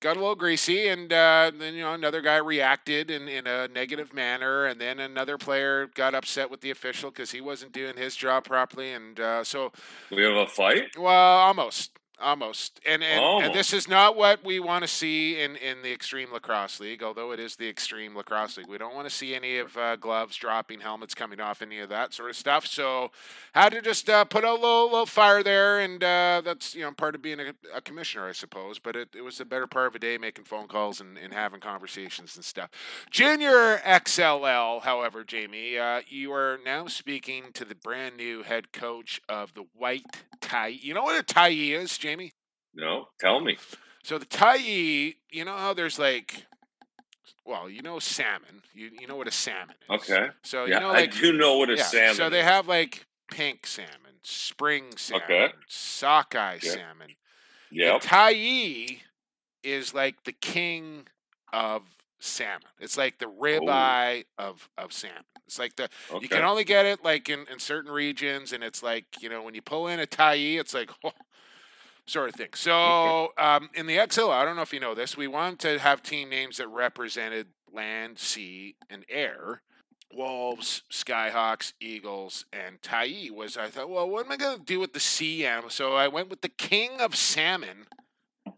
got a little greasy and uh, then, you know, another guy reacted in, in a negative manner. And then another player got upset with the official because he wasn't doing his job properly. And uh, so, we have a fight. well, almost. Almost, and and, and this is not what we want to see in, in the Extreme Lacrosse League. Although it is the Extreme Lacrosse League, we don't want to see any of uh, gloves dropping, helmets coming off, any of that sort of stuff. So, had to just uh, put a little little fire there, and uh, that's you know part of being a, a commissioner, I suppose. But it, it was a better part of a day making phone calls and, and having conversations and stuff. Junior XLL, however, Jamie, uh, you are now speaking to the brand new head coach of the White Tie. You know what a tie is, Jamie? No, tell me. So the tie, you know how there's like, well, you know salmon. You you know what a salmon is. Okay. So yeah, you know like I do know what a yeah, salmon. So they have like pink salmon, spring salmon, Okay. sockeye salmon. Yeah. Tyee is like the king of salmon. It's like the oh. ribeye of of salmon. It's like the Okay. you can only get it like in, in certain regions, and it's like you know when you pull in a Tyee, it's like [laughs] oh, sort of thing. So um, in the XL, I don't know if you know this, we wanted to have team names that represented land, sea, and air. Wolves, Skyhawks, Eagles, and Tyee was. I thought, well, what am I going to do with the sea animal? So I went with the king of salmon,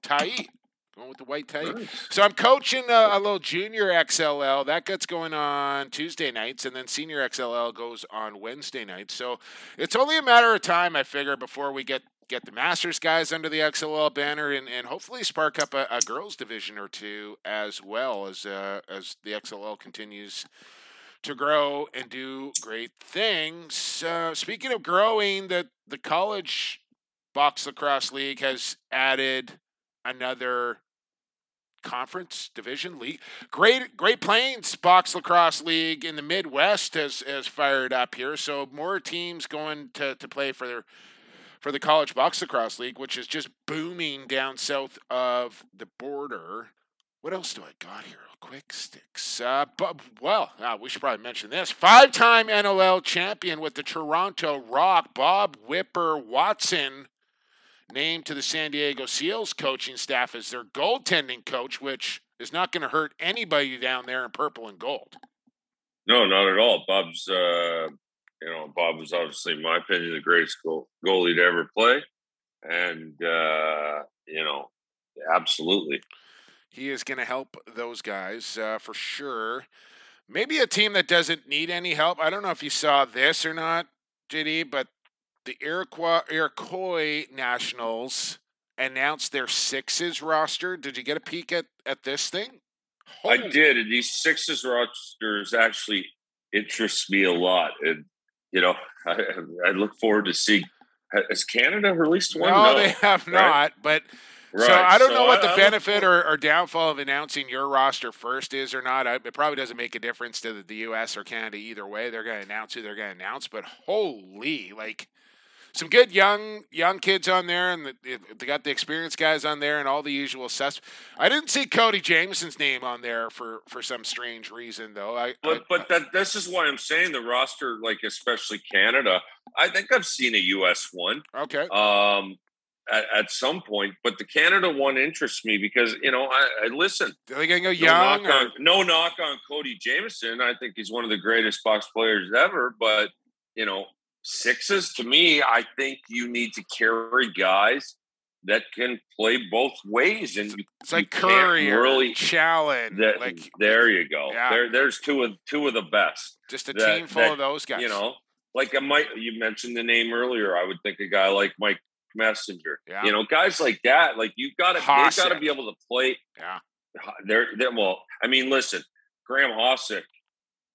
Tyee. Going with the white Tyee. Nice. So I'm coaching a, a little junior XLL. That gets going on Tuesday nights, and then senior XLL goes on Wednesday nights. So it's only a matter of time, I figure, before we get get the Masters guys under the XLL banner, and, and hopefully spark up a, a girls division or two as well as uh, as the XLL continues to grow and do great things. Uh, speaking of growing, the the college box lacrosse league has added another conference division league. Great Great Plains Box Lacrosse League in the Midwest has has fired up here. So more teams going to, to play for their for the college box lacrosse league, which is just booming down south of the border. What else do I got here? Quick sticks. Uh, but, well, uh, we should probably mention this. Five time NLL champion with the Toronto Rock, Bob Whipper Watson, named to the San Diego Seals coaching staff as their goaltending coach, which is not going to hurt anybody down there in purple and gold. No, not at all. Bob's, uh, you know, Bob was obviously, in my opinion, the greatest goal, goalie to ever play, and uh, you know, absolutely. He is going to help those guys uh, for sure. Maybe a team that doesn't need any help. I don't know if you saw this or not, JD, but the Iroquois, Iroquois Nationals announced their sixes roster. Did you get a peek at, at this thing? I did, and these Sixes rosters actually interest me a lot, and you know, [laughs] I, I look forward to seeing. Has Canada released one? No, they have right? not. But so I don't so know what I- the I benefit or, or downfall of announcing your roster first is or not. It probably doesn't make a difference to the, the U.S. or Canada either way. They're going to announce who they're going to announce. But holy, like some good young young kids on there, and the, they got the experienced guys on there, and all the usual suspects. I didn't see Cody Jamieson's name on there for for some strange reason though. I, But I- but that this is why I'm saying the roster, like especially Canada. I think I've seen a U.S. one okay. um, at, at some point, but the Canada one interests me because you know I, I listen. Are they to go No young? knock, on, no knock on Cody Jamieson. I think he's one of the greatest box players ever. But you know, sixes to me, I think you need to carry guys that can play both ways, and you, it's like Curry really- Challen. that, like there you go. Yeah. There, there's two of two of the best. just a that- team full that, of those guys. You know, like I might you mentioned the name earlier. I would think a guy like Mike Messenger. Yeah. You know, guys like that. Like you got to got to be able to play. Yeah. They're, they're well. I mean, listen, Graham Hossack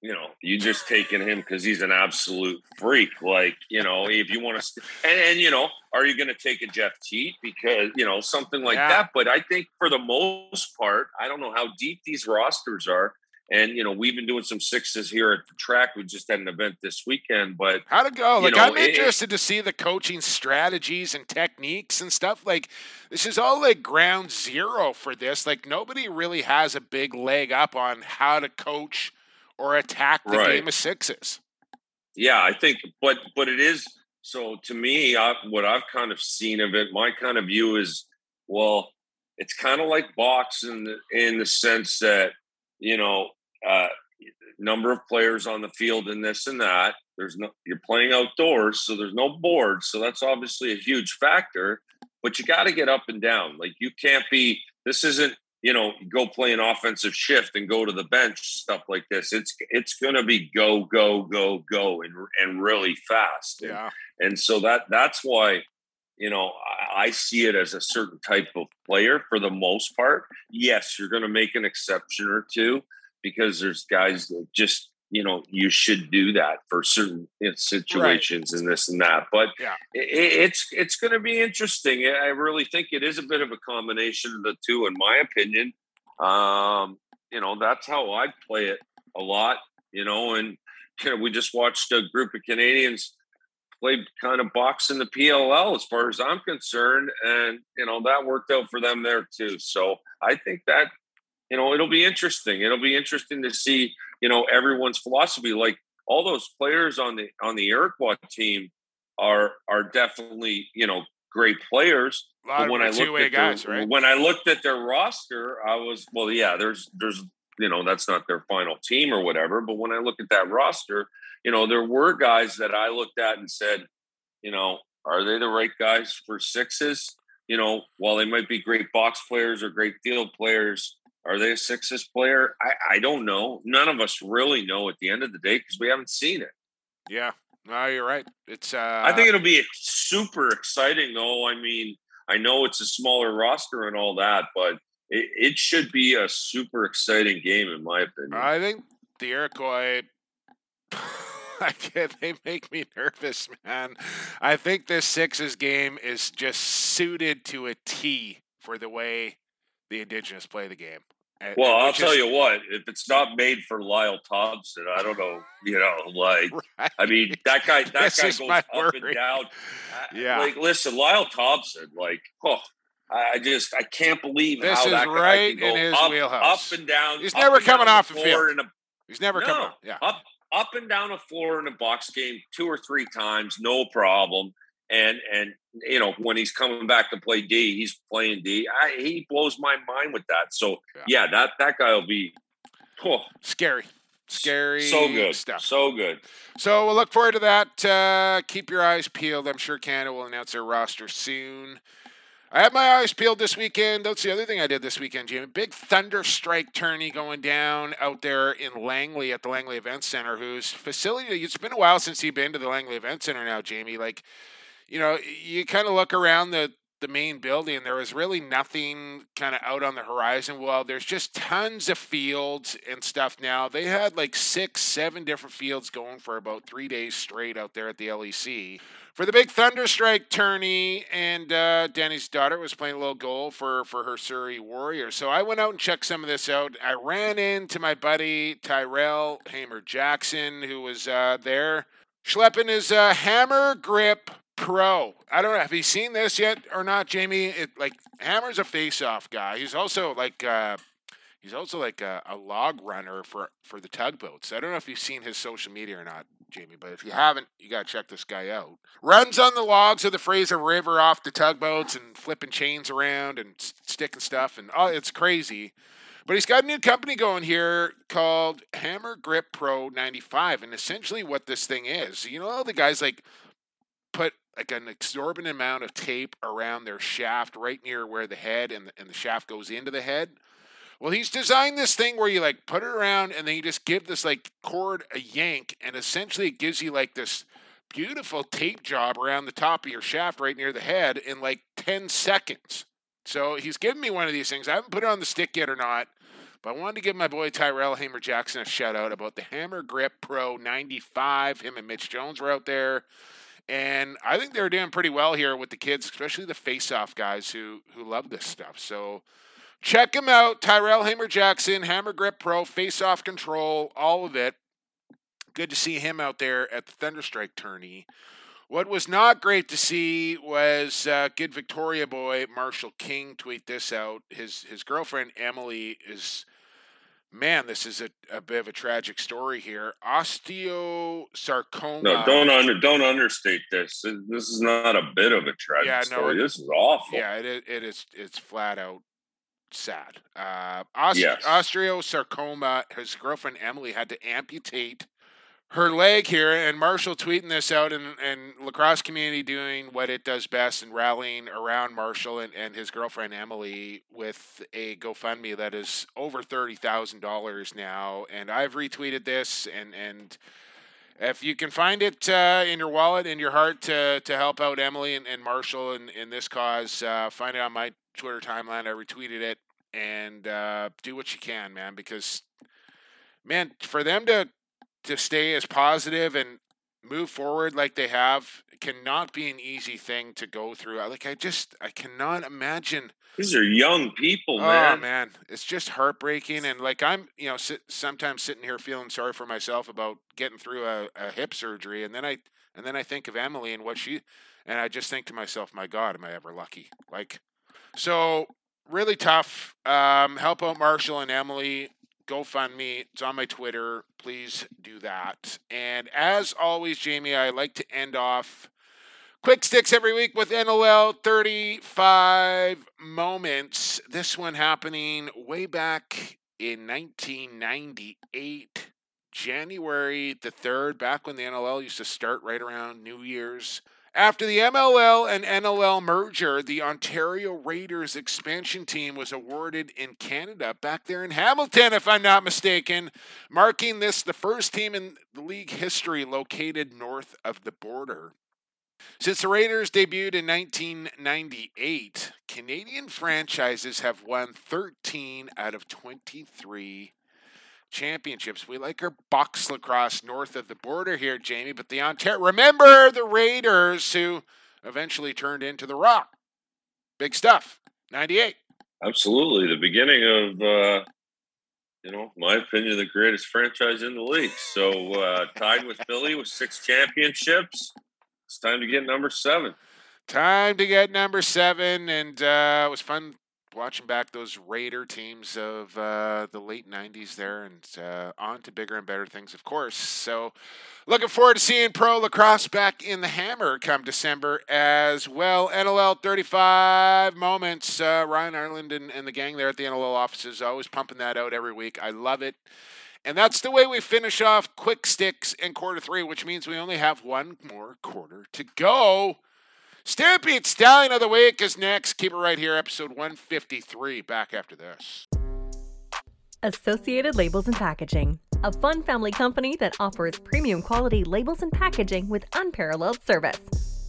you know, you just taking him because he's an absolute freak. Like, you know, if you want to, st- and, and, you know, are you going to take a Jeff Teat because, you know, something like Yeah. that? But I think for the most part, I don't know how deep these rosters are. And, you know, we've been doing some sixes here at the track. We just had an event this weekend, but how to go? Like, know, I'm it- interested to see the coaching strategies and techniques and stuff. Like, this is all like ground zero for this. Like, nobody really has a big leg up on how to coach or attack the Right. game of sixes. yeah, I think, but, but it is. So to me, I, what I've kind of seen of it, my kind of view is, well, it's kind of like boxing in the, in the sense that, you know, uh, number of players on the field and this and that. There's no, you're playing outdoors, so there's no board. So that's obviously a huge factor, but you got to get up and down. Like you can't be, this isn't, you know, go play an offensive shift and go to the bench, stuff like this. It's, it's going to be go, go, go, go and, and really fast. And, Yeah. and so that, that's why, you know, I, I see it as a certain type of player for the most part. Yes, you're going to make an exception or two because there's guys that just you know you should do that for certain situations and this and that but Yeah. i it's it's going to be interesting. I really think it is a bit of a combination of the two in my opinion. Um you know that's how i play it a lot you know and you know, we just watched a group of canadians play kind of box in the pll as far as i'm concerned and you know that worked out for them there too. So i think that you know it'll be interesting. It'll be interesting to see you know everyone's philosophy like all those players on the on the Iroquois team are are definitely you know great players but when I looked at guys, their, right? when I looked at their roster, I was well, yeah. There's there's you know that's not their final team or whatever. But when I look at that roster, you know there were guys that I looked at and said, you know, are they the right guys for sixes? You know, while they might be great box players or great field players, are they a sixes player? I, I don't know. None of us really know at the end of the day because we haven't seen it. Yeah. No, you're right. It's uh I think it'll be super exciting, though. I mean, I know it's a smaller roster and all that, but it, it should be a super exciting game, in my opinion. I think the Iroquois [laughs] I can't, they make me nervous, man. I think this Sixes game is just suited to a T for the way the Indigenous play the game. Well, I'll which tell you what, if it's not made for Lyle Thompson, I don't know, you know, like, Right. I mean, that guy, [laughs] that guy goes up and down. [laughs] Yeah. Like, listen, Lyle Thompson, like, oh, I just, I can't believe This how is that guy right can go in his up, wheelhouse. up and down. He's never coming off the floor field. in a He's never No. coming. Yeah. up up and down a floor in a box game two or three times, no problem. And and you know when he's coming back to play D, he's playing D. I, he blows my mind with that. So Yeah. yeah, that that guy will be oh, Scary. Scary so good, stuff. so good. So we'll look forward to that. Uh, keep your eyes peeled. I'm sure Canada will announce their roster soon. I have my eyes peeled this weekend. That's the other thing I did this weekend, Jamie. Big thunder strike tourney going down out there in Langley at the Langley Event Center, whose facility, it's been a while since you've been to the Langley Event Center now, Jamie. Like, you know, you kind of look around the, the main building, there was really nothing kind of out on the horizon. Well, there's just tons of fields and stuff now. They had like six, seven different fields going for about three days straight out there at the LEC for the big Thunderstrike tourney, and uh, Danny's daughter was playing a little goal for for her Surrey Warriors. So I went out and checked some of this out. I ran into my buddy Tyrell Hamer Jackson, who was uh, there schlepping his uh, Hammer Grip Pro. I don't know. Have you seen this yet or not, Jamie? It like Hammer's a face-off guy. He's also like. Uh, He's also like a, a log runner for, for the tugboats. I don't know if you've seen his social media or not, Jamie, but if you haven't, you got to check this guy out. Runs on the logs of the Fraser River off the tugboats and flipping chains around and sticking stuff, and oh, it's crazy. But he's got a new company going here called Hammer Grip Pro 95, and essentially what this thing is, you know, the guys like like an exorbitant amount of tape around their shaft right near where the head and the, and the shaft goes into the head. Well, he's designed this thing where you like put it around and then you just give this like cord a yank, and essentially it gives you like this beautiful tape job around the top of your shaft right near the head in like 10 seconds. So he's given me one of these things. I haven't put it on the stick yet or not, But I wanted to give my boy Tyrell Hamer Jackson a shout out about the Hammer Grip Pro 95. Him and Mitch Jones were out there. And I think they're doing pretty well here with the kids, especially the face-off guys who who love this stuff. So check him out, Tyrell Hamer Jackson, Hammer Grip Pro, face-off control, all of it. Good to see him out there at the Thunderstrike tourney. What was not great to see was uh, good Victoria boy Marshall King tweet this out. His his girlfriend Emily is man, this is a, a bit of a tragic story here. Osteosarcoma. No, don't under don't understate this. This is not a bit of a tragic Yeah, no, story. it- this is awful. Yeah, it is, it is it's flat out sad. Uh, Ost- Yes. Osteosarcoma. His girlfriend Emily had to amputate her leg here, and Marshall tweeting this out, and, and lacrosse community doing what it does best and rallying around Marshall and, and his girlfriend Emily with a GoFundMe that is over thirty thousand dollars now. And I've retweeted this, and and if you can find it uh, in your wallet, in your heart to to help out Emily and, and Marshall in, in this cause, uh, find it on my Twitter timeline. I retweeted it, and uh, do what you can, man, because man, for them to to stay as positive and move forward like they have cannot be an easy thing to go through. Like I just I cannot imagine These are young people, Oh man. man, it's just heartbreaking, and like I'm, you know, sit, sometimes sitting here feeling sorry for myself about getting through a, a hip surgery, and then I and then I think of Emily and what she, and I just think to myself, my God, am I ever lucky? Like, so really tough. Um, help out Marshall and Emily. GoFundMe. It's on my Twitter. Please do that. And as always, Jamie, I like to end off Quick sticks every week with NLL 35 moments. This one happening way back in 1998, January the 3rd, back when the NLL used to start right around New Year's. After the MLL and NLL merger, the Ontario Raiders expansion team was awarded in Canada, back there in Hamilton, if I'm not mistaken, marking this the first team in league history located north of the border. Since the Raiders debuted in 1998, Canadian franchises have won 13 out of 23 championships. We like our box lacrosse north of the border here, Jamie, but the Ontario. Remember the Raiders who eventually turned into the Rock. Big stuff. 98. Absolutely. The beginning of, uh, you know, my opinion, the greatest franchise in the league. So uh, tied with Philly with six championships. It's time to get number seven. Time to get number seven, and uh, it was fun watching back those Raider teams of uh, the late '90s there, and uh, on to bigger and better things, of course. So, looking forward to seeing pro lacrosse back in the Hammer come December as well. NLL 35 moments. Uh, Ryan Ireland and, and the gang there at the NLL offices always pumping that out every week. I love it. And that's the way we finish off quick sticks in quarter three, which means we only have one more quarter to go. Stampede Stallion of the Week is next. Keep it right here, episode 153. Back after this. Associated Labels and Packaging, a fun family company that offers premium quality labels and packaging with unparalleled service.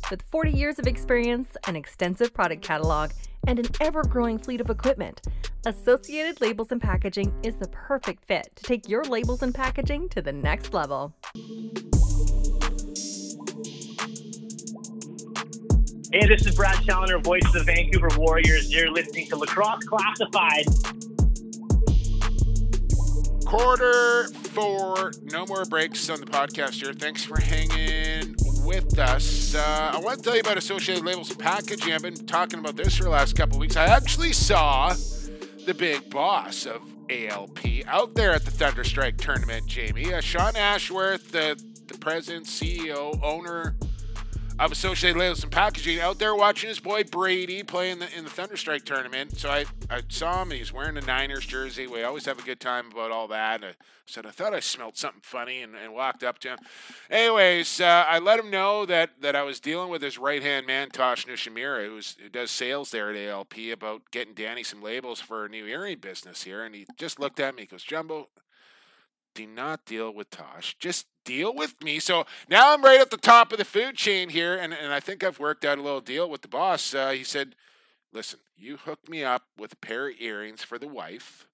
With 40 years of experience, an extensive product catalog, and an ever growing fleet of equipment, Associated Labels and Packaging is the perfect fit to take your labels and packaging to the next level. Hey, this is Brad Challoner, voice of the Vancouver Warriors. You're listening to Lacrosse Classified. Quarter four, no more breaks on the podcast here. Thanks for hanging with us. Uh, I want to tell you about Associated Labels and Packaging. I've been talking about this for the last couple weeks. I actually saw the big boss of ALP out there at the Thunderstrike tournament, Jamie. Uh, Sean Ashworth, the, the president, CEO, owner of Associated Labels and Packaging out there watching his boy Brady play in the in the Thunderstrike tournament. So I, I saw him. He's wearing a Niners jersey. We always have a good time about all that. And I said I thought I smelled something funny and, and walked up to him. Anyways, uh, I let him know that that I was dealing with his right hand man Tosh Nishimura, who's, who does sales there at ALP, about getting Danny some labels for a new earring business here. And he just looked at me. He goes, Jumbo, do not deal with Tosh. Just deal with me. So now I'm right at the top of the food chain here, and, and I think I've worked out a little deal with the boss. Uh, he said, Listen, you hook me up with a pair of earrings for the wife,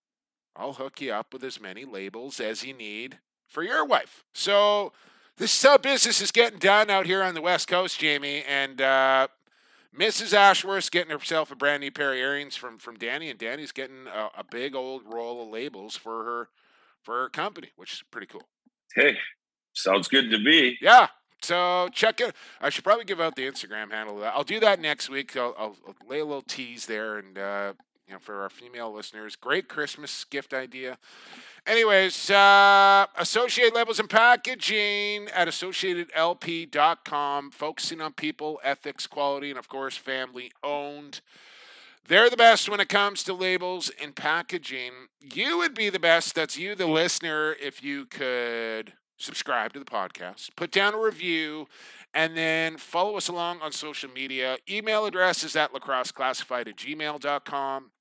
I'll hook you up with as many labels as you need for your wife. So this is how business is getting done out here on the West Coast, Jamie. And uh, Mrs. Ashworth's getting herself a brand new pair of earrings from from Danny, and Danny's getting a, a big old roll of labels for her for company, which is pretty cool. Hey, sounds good to me. Yeah. So check it. I should probably give out the Instagram handle. I'll do that next week. I'll, I'll, I'll lay a little tease there, and uh, you know, for our female listeners, great Christmas gift idea. Anyways, uh, Associate Labels and Packaging at AssociatedLP.com, focusing on people, ethics, quality, and of course, family owned. They're the best when it comes to labels and packaging. You would be the best, that's you, the listener, if you could subscribe to the podcast, put down a review, and then follow us along on social media. Email address is at lacrosseclassified at gmail.com.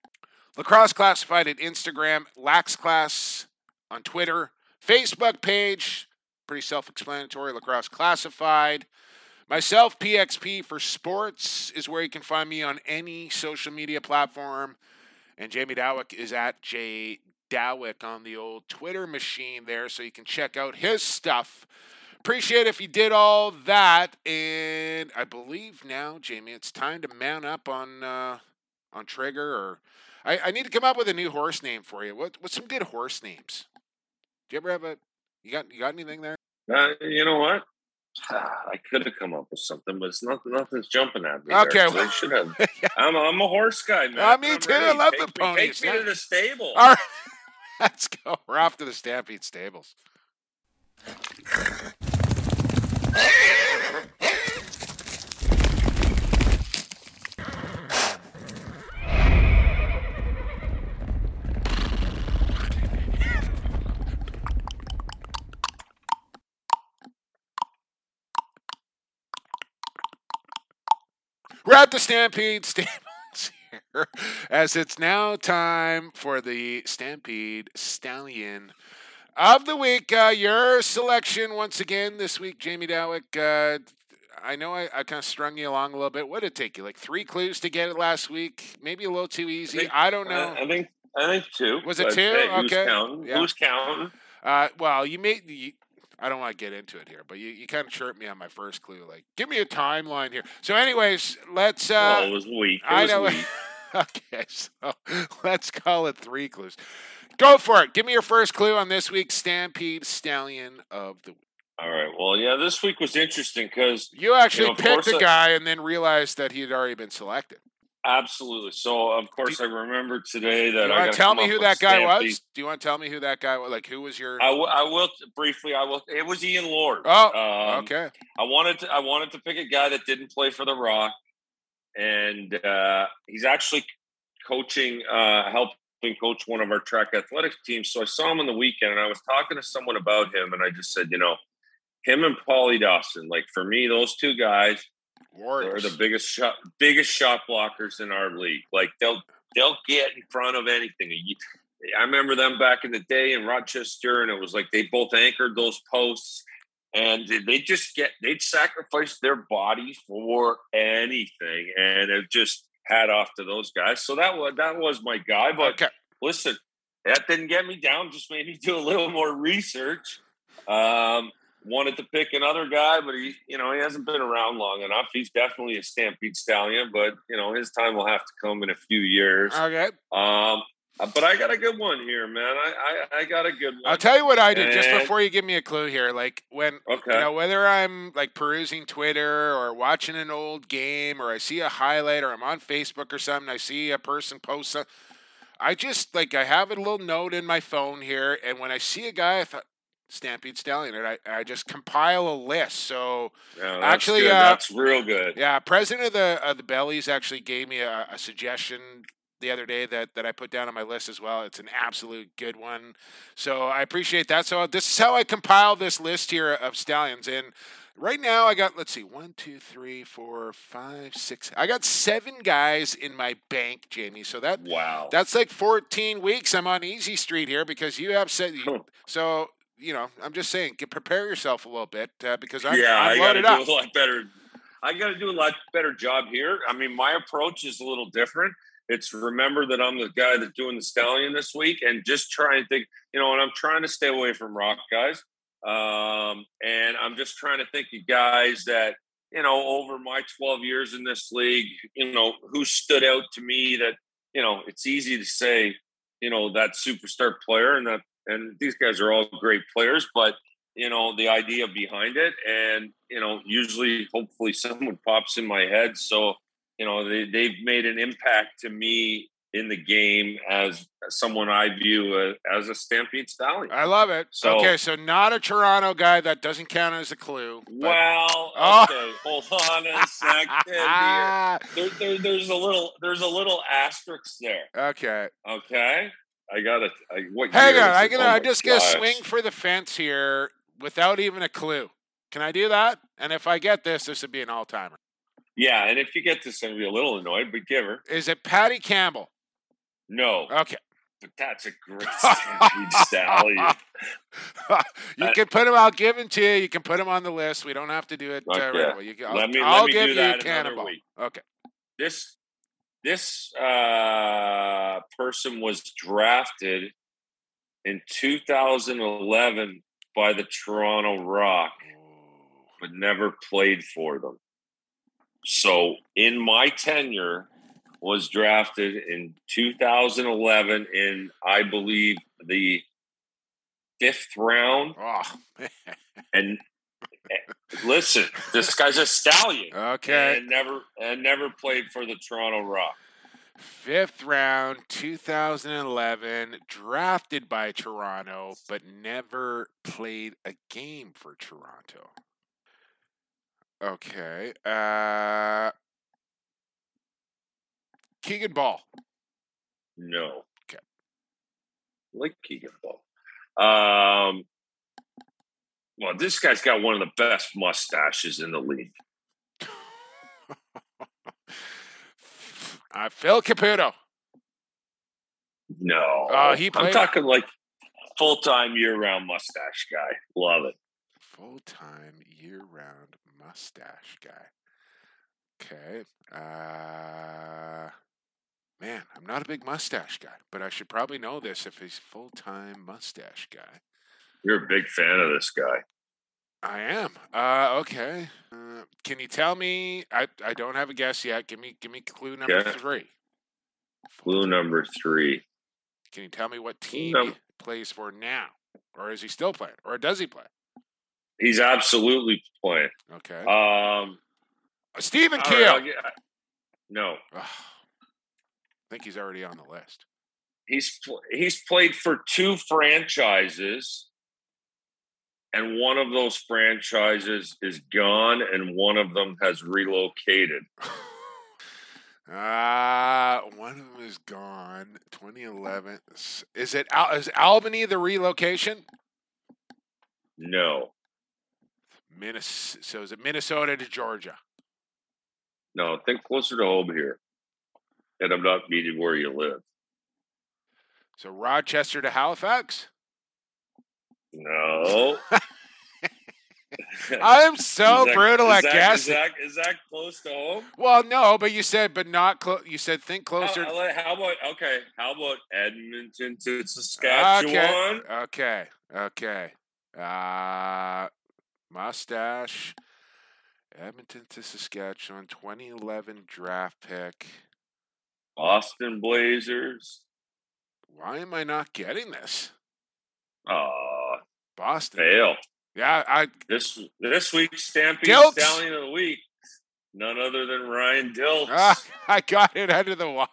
Lacrosse Classified at Instagram, Lax Class on Twitter, Facebook page, pretty self explanatory, Lacrosse Classified. Myself, PXP for Sports is where you can find me on any social media platform. And Jamie Dawick is at J Dawick on the old Twitter machine there, so you can check out his stuff. Appreciate if you did all that. And I believe now, Jamie, it's time to man up on uh, on Trigger or I, I need to come up with a new horse name for you. What what's some good horse names? Do you ever have a you got you got anything there? Uh, you know what? I could have come up with something, but it's not, nothing's jumping at me. Okay, there, so I should have. [laughs] I'm, I'm a horse guy, man. Uh, me I'm too. I love take the ponies. Take me to the stable. All right, [laughs] let's go. We're off to the Stampede Stables. We're at the Stampede Stables [laughs] here, as it's now time for the Stampede Stallion of the week. Uh, your selection once again this week, Jamie Dawick. Uh, I know I, I kind of strung you along a little bit. What did it take you? Like three clues to get it last week? Maybe a little too easy. think- I don't know. I, I think I think two. Was it two? Hey, who's Okay. counting? Yeah. Who's counting? Uh, well, you made. You, I don't want to get into it here, but you, you kind of chirped me on my first clue. Like, give me a timeline here. So, anyways, let's. Uh, well, it was weak. It I was know. weak. [laughs] okay, so [laughs] let's call it three clues. Go for it. Give me your first clue on this week's Stampede Stallion of the Week. All right. Well, yeah, this week was interesting because You actually of picked a guy and then realized that he had already been selected. Absolutely. So, of course, I remember today that Do you I want gotta tell me who that guy Stampede. was? Do you want to tell me who that guy was? Like, who was your? I, w- I will briefly. I will. It was Ian Llord. oh, Um, okay. I wanted to I wanted to pick a guy that didn't play for the Rock, and uh, he's actually coaching, uh, helping coach one of our track athletics teams. So I saw him on the weekend, and I was talking to someone about him, and I just said, you know, him and Paulie Dawson, like for me, those two guys are the biggest shot biggest shot blockers in our league. Like they'll they'll get in front of anything. I remember them back in the day in Rochester, and it was like they both anchored those posts, and they just get they'd sacrifice their body for anything, and it just hat off to those guys. So that was that was my guy. But okay. listen, that didn't get me down. Just made me do a little more research. Um, wanted to pick another guy, but he, you know, he hasn't been around long enough. He's definitely a Stampede stallion, but you know, his time will have to come in a few years. Okay. Um, but I got a good one here, man. I I, I got a good one. I'll tell you what I did just before you give me a clue here. Like when Okay. you know whether I'm like perusing Twitter or watching an old game or I see a highlight or I'm on Facebook or something, I see a person post some I just like I have a little note in my phone here and when I see a guy I thought Stampede Stallion and I, I just compile a list. So Yeah, that's actually, uh, that's real good. yeah, president of the of the Bellies actually gave me a, a suggestion the other day that that I put down on my list as well. It's an absolute good one, so I appreciate that. So this is how I compile this list here of stallions. And right now, I got let's see, one, two, three, four, five, six. I got seven guys in my bank, Jamie. So that Wow. that's like 14 weeks. I'm on easy street here because you have said so. You know, I'm just saying, get prepare yourself a little bit uh, because I'm, yeah, I'm I got to do a lot better. I got to do a lot better job here. I mean, my approach is a little different. It's remember that I'm the guy that's doing the stallion this week, and just try and think, you know, and I'm trying to stay away from rock guys. Um, and I'm just trying to think of guys that, you know, over my 12 years in this league, you know, who stood out to me that, you know, it's easy to say, you know, that superstar player and that, and these guys are all great players, but, you know, the idea behind it. And, you know, usually, hopefully, [laughs] someone pops in my head. So, you know, they, they've made an impact to me in the game as someone I view uh, as a Stampede Stallion. I love it. So- okay, so not a Toronto guy. That doesn't count as a clue. but- Well, Oh. [laughs] okay, hold on a second [laughs] here. There, there, there's a little, there's a little asterisk there. okay. Okay, I got it. I, what Hang year on. I'm it? gonna. Oh my just gonna swing for the fence here without even a clue. Can I do that? And if I get this, this would be an all timer. Yeah, and if you get this, I'm gonna be a little annoyed, but give her. Is it Patty Campbell? No, Okay. but that's a great [laughs] Stampede you Uh, can put him. I'll give him to you. You can put him on the list. We don't have to do it uh, right away. You, I'll, Let me- I'll me give do you that Cannonball. week. Okay. This, this uh, person was drafted in 2011 by the Toronto Rock. but never played for them. So in my tenure was drafted in 2011 in I believe the fifth round [laughs] Oh. and eh, listen this guy's a stallion okay. and never and never played for the Toronto Rock. Fifth round, 2011, drafted by Toronto, but never played a game for Toronto. Okay. Uh, Keegan Bal. No. Okay. Like Keegan Bal. Um well, this guy's got one of the best mustaches in the league. [laughs] Uh, Phil Caputo. No. Uh, he I'm talking like full time year round mustache guy. Love it. Full time, year round mustache guy. Okay. Uh, man, I'm not a big mustache guy, but I should probably know this if he's full time mustache guy. You're a big fan of this guy. I am. Uh, okay. Uh, can you tell me? I, I don't have a guess yet. Give me give me clue number Okay. three. Clue number three. Can you tell me what team num- he plays for now, or is he still playing, or does he play? He's absolutely playing. Okay. Um Stephen all right, Keel. I'll get- no. Ugh. I think he's already on the list. He's he's played for two franchises and one of those franchises is gone and one of them has relocated. Uh, [laughs] one of them is gone. 2011. Is it Al- is Albany the relocation? No. Minnesota. So is it Minnesota to Georgia? No, think closer to home here. And I'm not meeting where you live. So Rochester to Halifax? No. [laughs] [laughs] I'm so that- brutal at that- guessing. Is that, is that close to home? Well, no, but you said, but not close. You said think closer. How, how about okay? How about Edmonton to Saskatchewan? Okay. Okay. Okay. Uh, mustache. Edmonton to Saskatchewan, 2011 draft pick. Boston Blazers. Why am I not getting this? Uh Boston. fail. Yeah, I This this week's Stampede Dilks. Stallion of the Week. None other than Ryan Dilks. ah, [laughs] I got it under the wire.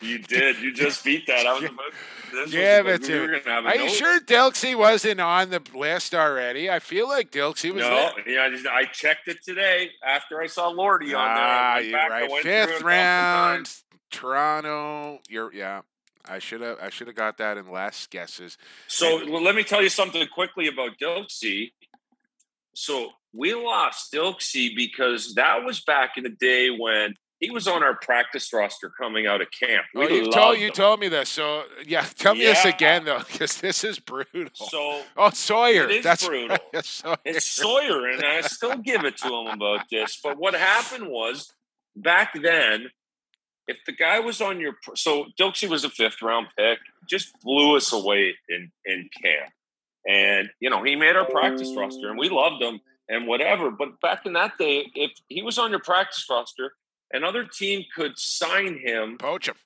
You did. You just beat that. I was [laughs] about. Give it to were me. gonna have a Are you sure Dilksy wasn't on the list already? I feel like Dilksy was No, there. yeah, I, just, I checked it today after I saw Lordy on there. Ah, you're back, right. went through it a Fifth round. Toronto. You're yeah. I should have. I should have got that in last guesses. So well, let me tell you something quickly about Dilksey. So we lost Dilksey because that was back in the day when he was on our practice roster coming out of camp. We oh, you told you him. told me this. So yeah, tell me this again though, because this is brutal. So oh, Sawyer. it is That's [laughs] brutal. Right. Sawyer. it's Sawyer, and I still give it to him about this. But what happened was back then, if the guy was on your so Dilksey was a fifth round pick, just blew us away in in camp, and you know he made our practice roster, and we loved him and whatever. But back in that day, if he was on your practice roster, another team could sign him, poach him.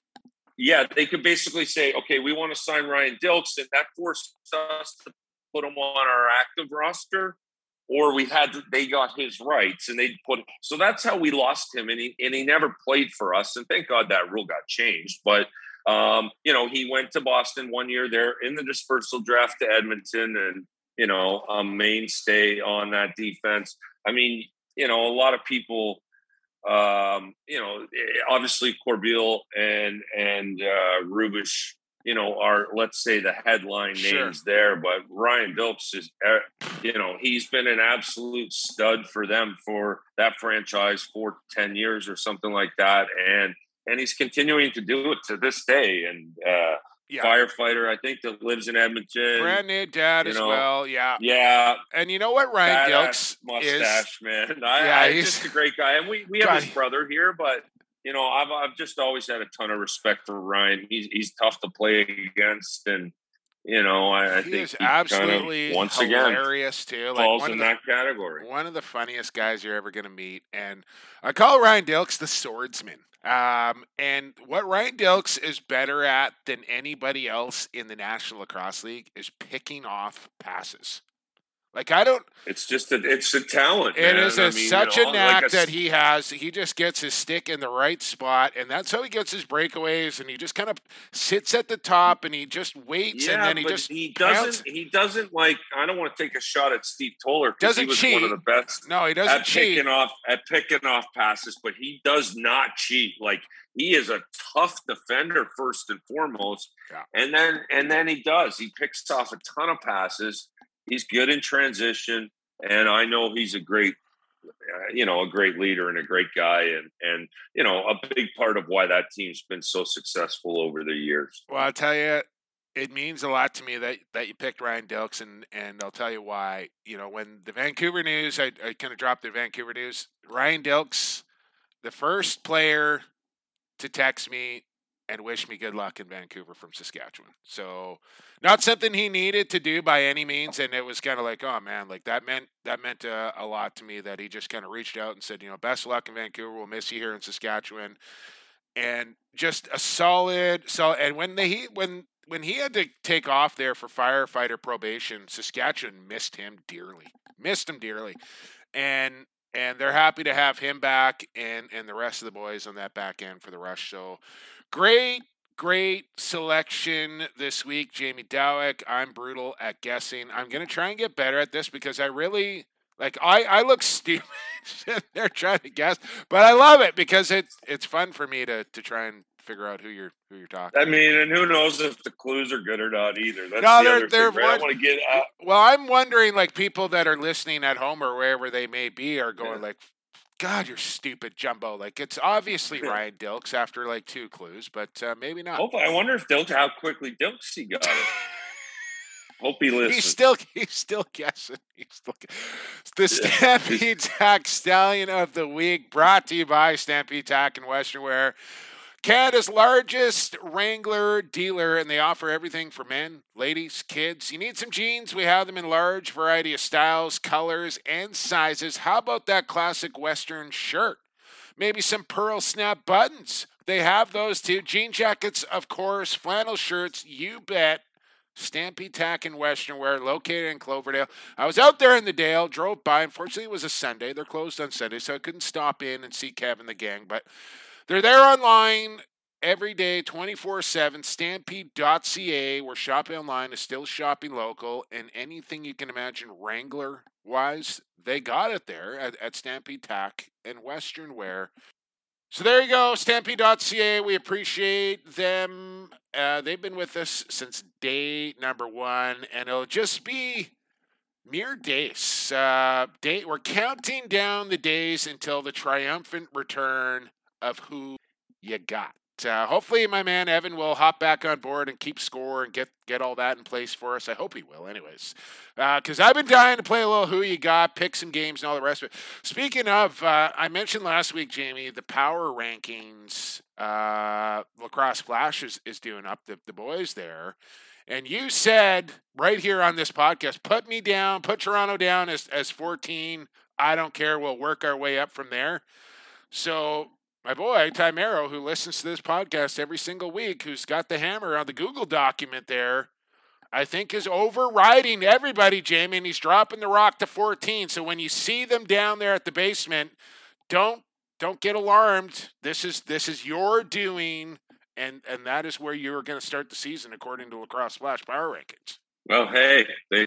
Yeah, they could basically say, okay, we want to sign Ryan Dilks, and that forced us to put him on our active roster or we had they got his rights and they put so that's how we lost him and he and he never played for us. And thank God that rule got changed but um, you know he went to Boston one year there in the dispersal draft to Edmonton and you know a mainstay on that defense. I mean you know a lot of people um, you know eh, obviously Corbeil and and uh, Rubisch you know, are let's say the headline Sure. names there, but Ryan Dilks is, uh, you know, he's been an absolute stud for them for that franchise for ten years or something like that, and and he's continuing to do it to this day. And uh, Yeah. firefighter, I think that lives in Edmonton. Brand new dad you as know, well. Yeah. Yeah, And you know what Ryan badass Dilks is? mustache, man. I, Yeah, I, he's- just a great guy, and we we have his brother here, but you know, I've I've just always had a ton of respect for Ryan. He's he's tough to play against, and you know, I, I He think is he kind absolutely of once again hilarious too. Like falls one in of the, that category. one of the funniest guys you're ever going to meet. And I call Ryan Dilks the swordsman. Um, and what Ryan Dilks is better at than anybody else in the National Lacrosse League is picking off passes. Like I don't. It's just a it's a talent. It man. is I a, mean, you such know, a knack like that he has. He just gets his stick in the right spot, and that's how he gets his breakaways. And he just kind of sits at the top, and he just waits, Yeah, and then he but just he doesn't he doesn't like I don't want to take a shot at Steve Toller because he was cheat. one of the best No, he doesn't at cheat. picking off at picking off passes, but he does not cheat. Like he is a tough defender first and foremost, Yeah. and then and then he does. He picks off a ton of passes. He's good in transition, and I know he's a great, uh, you know, a great leader and a great guy, and and you know a big part of why that team's been so successful over the years. Well, I'll tell you, it means a lot to me that, that you picked Ryan Dilks, and, and I'll tell you why. You know, when the Vancouver News, I, I kind of dropped the Vancouver News, Ryan Dilks, the first player to text me and wish me good luck in Vancouver from Saskatchewan. So, not something he needed to do by any means, and it was kind of like, oh man, like that meant that meant uh, a lot to me that he just kind of reached out and said, you know, best luck in Vancouver. We'll miss you here in Saskatchewan and just a solid solid and when they when when he had to take off there for firefighter probation saskatchewan missed him dearly missed him dearly and and they're happy to have him back and and the rest of the boys on that back end for the rush so great great selection this week jamie dawick i'm brutal at guessing i'm going to try and get better at this because i really like I, I look [laughs] stupid there trying to guess, but I love it because it's it's fun for me to to try and figure out who you're who you're talking. I mean, and who knows if the clues are good or not either. That's No, the they're- they're thing. right? I want to get out. Well, I'm wondering like people that are listening at home or wherever they may be are going like, God, you're stupid, Jumbo. Like it's obviously [laughs] Ryan Dilks after like two clues, but uh, maybe not. Hope, I wonder if Dilks how quickly Dilks he got it. [laughs] Hope he listens. He's still he's still guessing. He's still the Stampede [laughs] Tack Stallion of the Week, brought to you by Stampede Tack and Western Wear. Canada's largest Wrangler dealer, and they offer everything for men, ladies, kids. You need some jeans? We have them in large variety of styles, colors, and sizes. How about that classic Western shirt? Maybe some pearl snap buttons. They have those too. Jean jackets, of course, flannel shirts, you bet. Stampede Tack and Western Wear, located in Cloverdale. I was out there in the Dale, drove by. Unfortunately, it was a Sunday. They're closed on Sunday, so I couldn't stop in and see Kevin the gang. But they're there online every day, 24 7. Stampede.ca, where shopping online is still shopping local. And anything you can imagine Wrangler wise, they got it there at, at Stampede Tack and Western Wear. So there you go, Stampede.ca. We appreciate them. Uh, they've been with us since day number one, and it'll just be mere days. Uh, day, we're counting down the days until the triumphant return of who you got. Uh, hopefully, my man Evan will hop back on board and keep score and get get all that in place for us. I hope he will, anyways, because I've been dying to play a little who you got, pick some games, and all the rest of it. Speaking of, uh, I mentioned last week, Jamie, the power rankings uh, Lacrosse Flash is, is doing up, the, the boys there. And you said right here on this podcast, put me down, put Toronto down as, as 14. I don't care. We'll work our way up from there. So my boy Merrow, who listens to this podcast every single week, who's got the hammer on the Google document there, I think is overriding everybody, Jamie, and he's dropping the rock to 14. So when you see them down there at the basement, don't don't get alarmed. This is this is your doing, and and that is where you're going to start the season according to Lacrosse Flash Power Rankings. Well, hey, they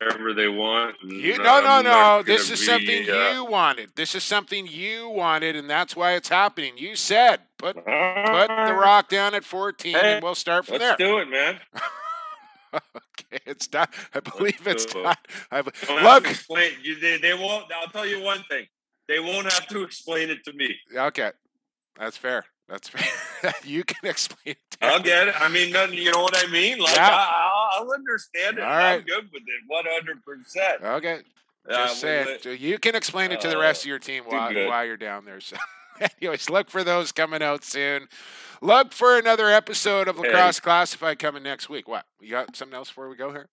whatever they want. and You, no, no, no. This is be, something uh, you wanted. This is something you wanted, and that's why it's happening. You said put put the [laughs] rock down at 14, Hey, and we'll start from there. Let's do it, man. [laughs] okay, it's done. I believe it's do it. done. I, be- Don't have look, explain. You, they, they won't. I'll tell you one thing. They won't have to explain it to me. okay, that's fair. That's [laughs] fair. you can explain. It to I'll get it. I mean, you know what I mean? Like, Yeah. I, I'll, understand it. All I'm good with it. One hundred percent. Okay, just we'll saying. you can explain it to the Uh, rest of your team while, while you're down there. So, [laughs] anyways, look for those coming out soon. Look for another episode of Hey. Lacrosse Classified coming next week. What? You got something else before we go here?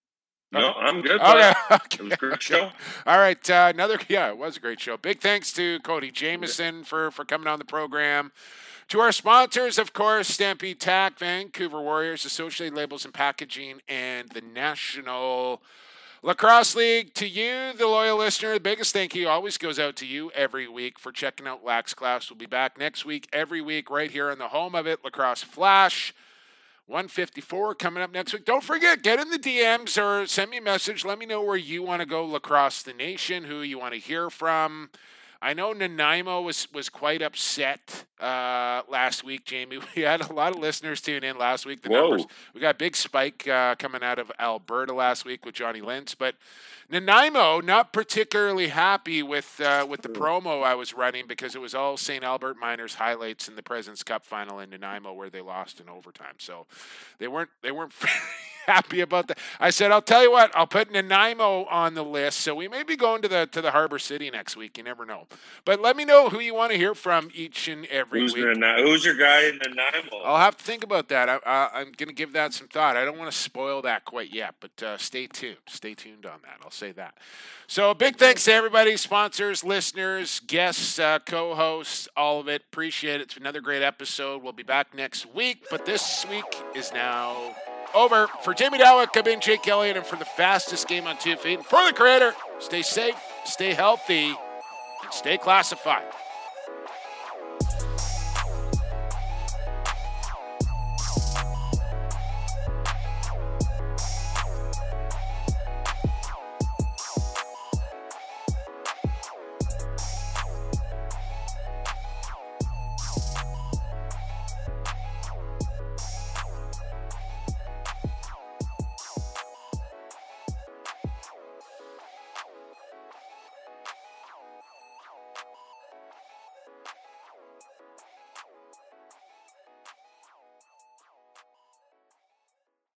No, I'm good. Okay. okay. [laughs] It was a great okay. show. All right. Uh, another. Yeah, it was a great show. Big thanks to Cody Jamieson for for coming on the program. To our sponsors, of course, Stampede Tack, Vancouver Warriors, Associated Labels and Packaging, and the National Lacrosse League. To you, the loyal listener, the biggest thank you always goes out to you every week for checking out Lax Class. We'll be back next week, every week, right here in the home of it, Lacrosse Flash. 154 coming up next week. Don't forget, get in the DMs or send me a message. Let me know where you want to go lacrosse the nation, who you want to hear from. I know Nanaimo was was quite upset uh, last week, Jamie. [laughs] We had a lot of listeners tune in last week. The Whoa. numbers we got a big spike uh, coming out of Alberta last week with Johnny Lentz, but Nanaimo not particularly happy with uh, with the promo I was running because it was all St. Albert Miners highlights in the Presidents Cup final in Nanaimo where they lost in overtime. So they weren't they weren't [laughs] happy about that. I said, I'll tell you what, I'll put Nanaimo on the list. So we may be going to the to the Harbor City next week. You never know. But let me know who you want to hear from each and every Who's, week. Nana- who's your guy in Nanaimo? I'll have to think about that. I, I, I'm going to give that some thought. I don't want to spoil that quite yet, but uh, stay tuned. Stay tuned on that. I'll say that. So, big thanks to everybody sponsors, listeners, guests, uh, co hosts, all of it. Appreciate it. It's another great episode. We'll be back next week, but this week is now over. For Jamie been Jake Elliott, and for the fastest game on two feet, and for the creator, stay safe, stay healthy, and stay classified.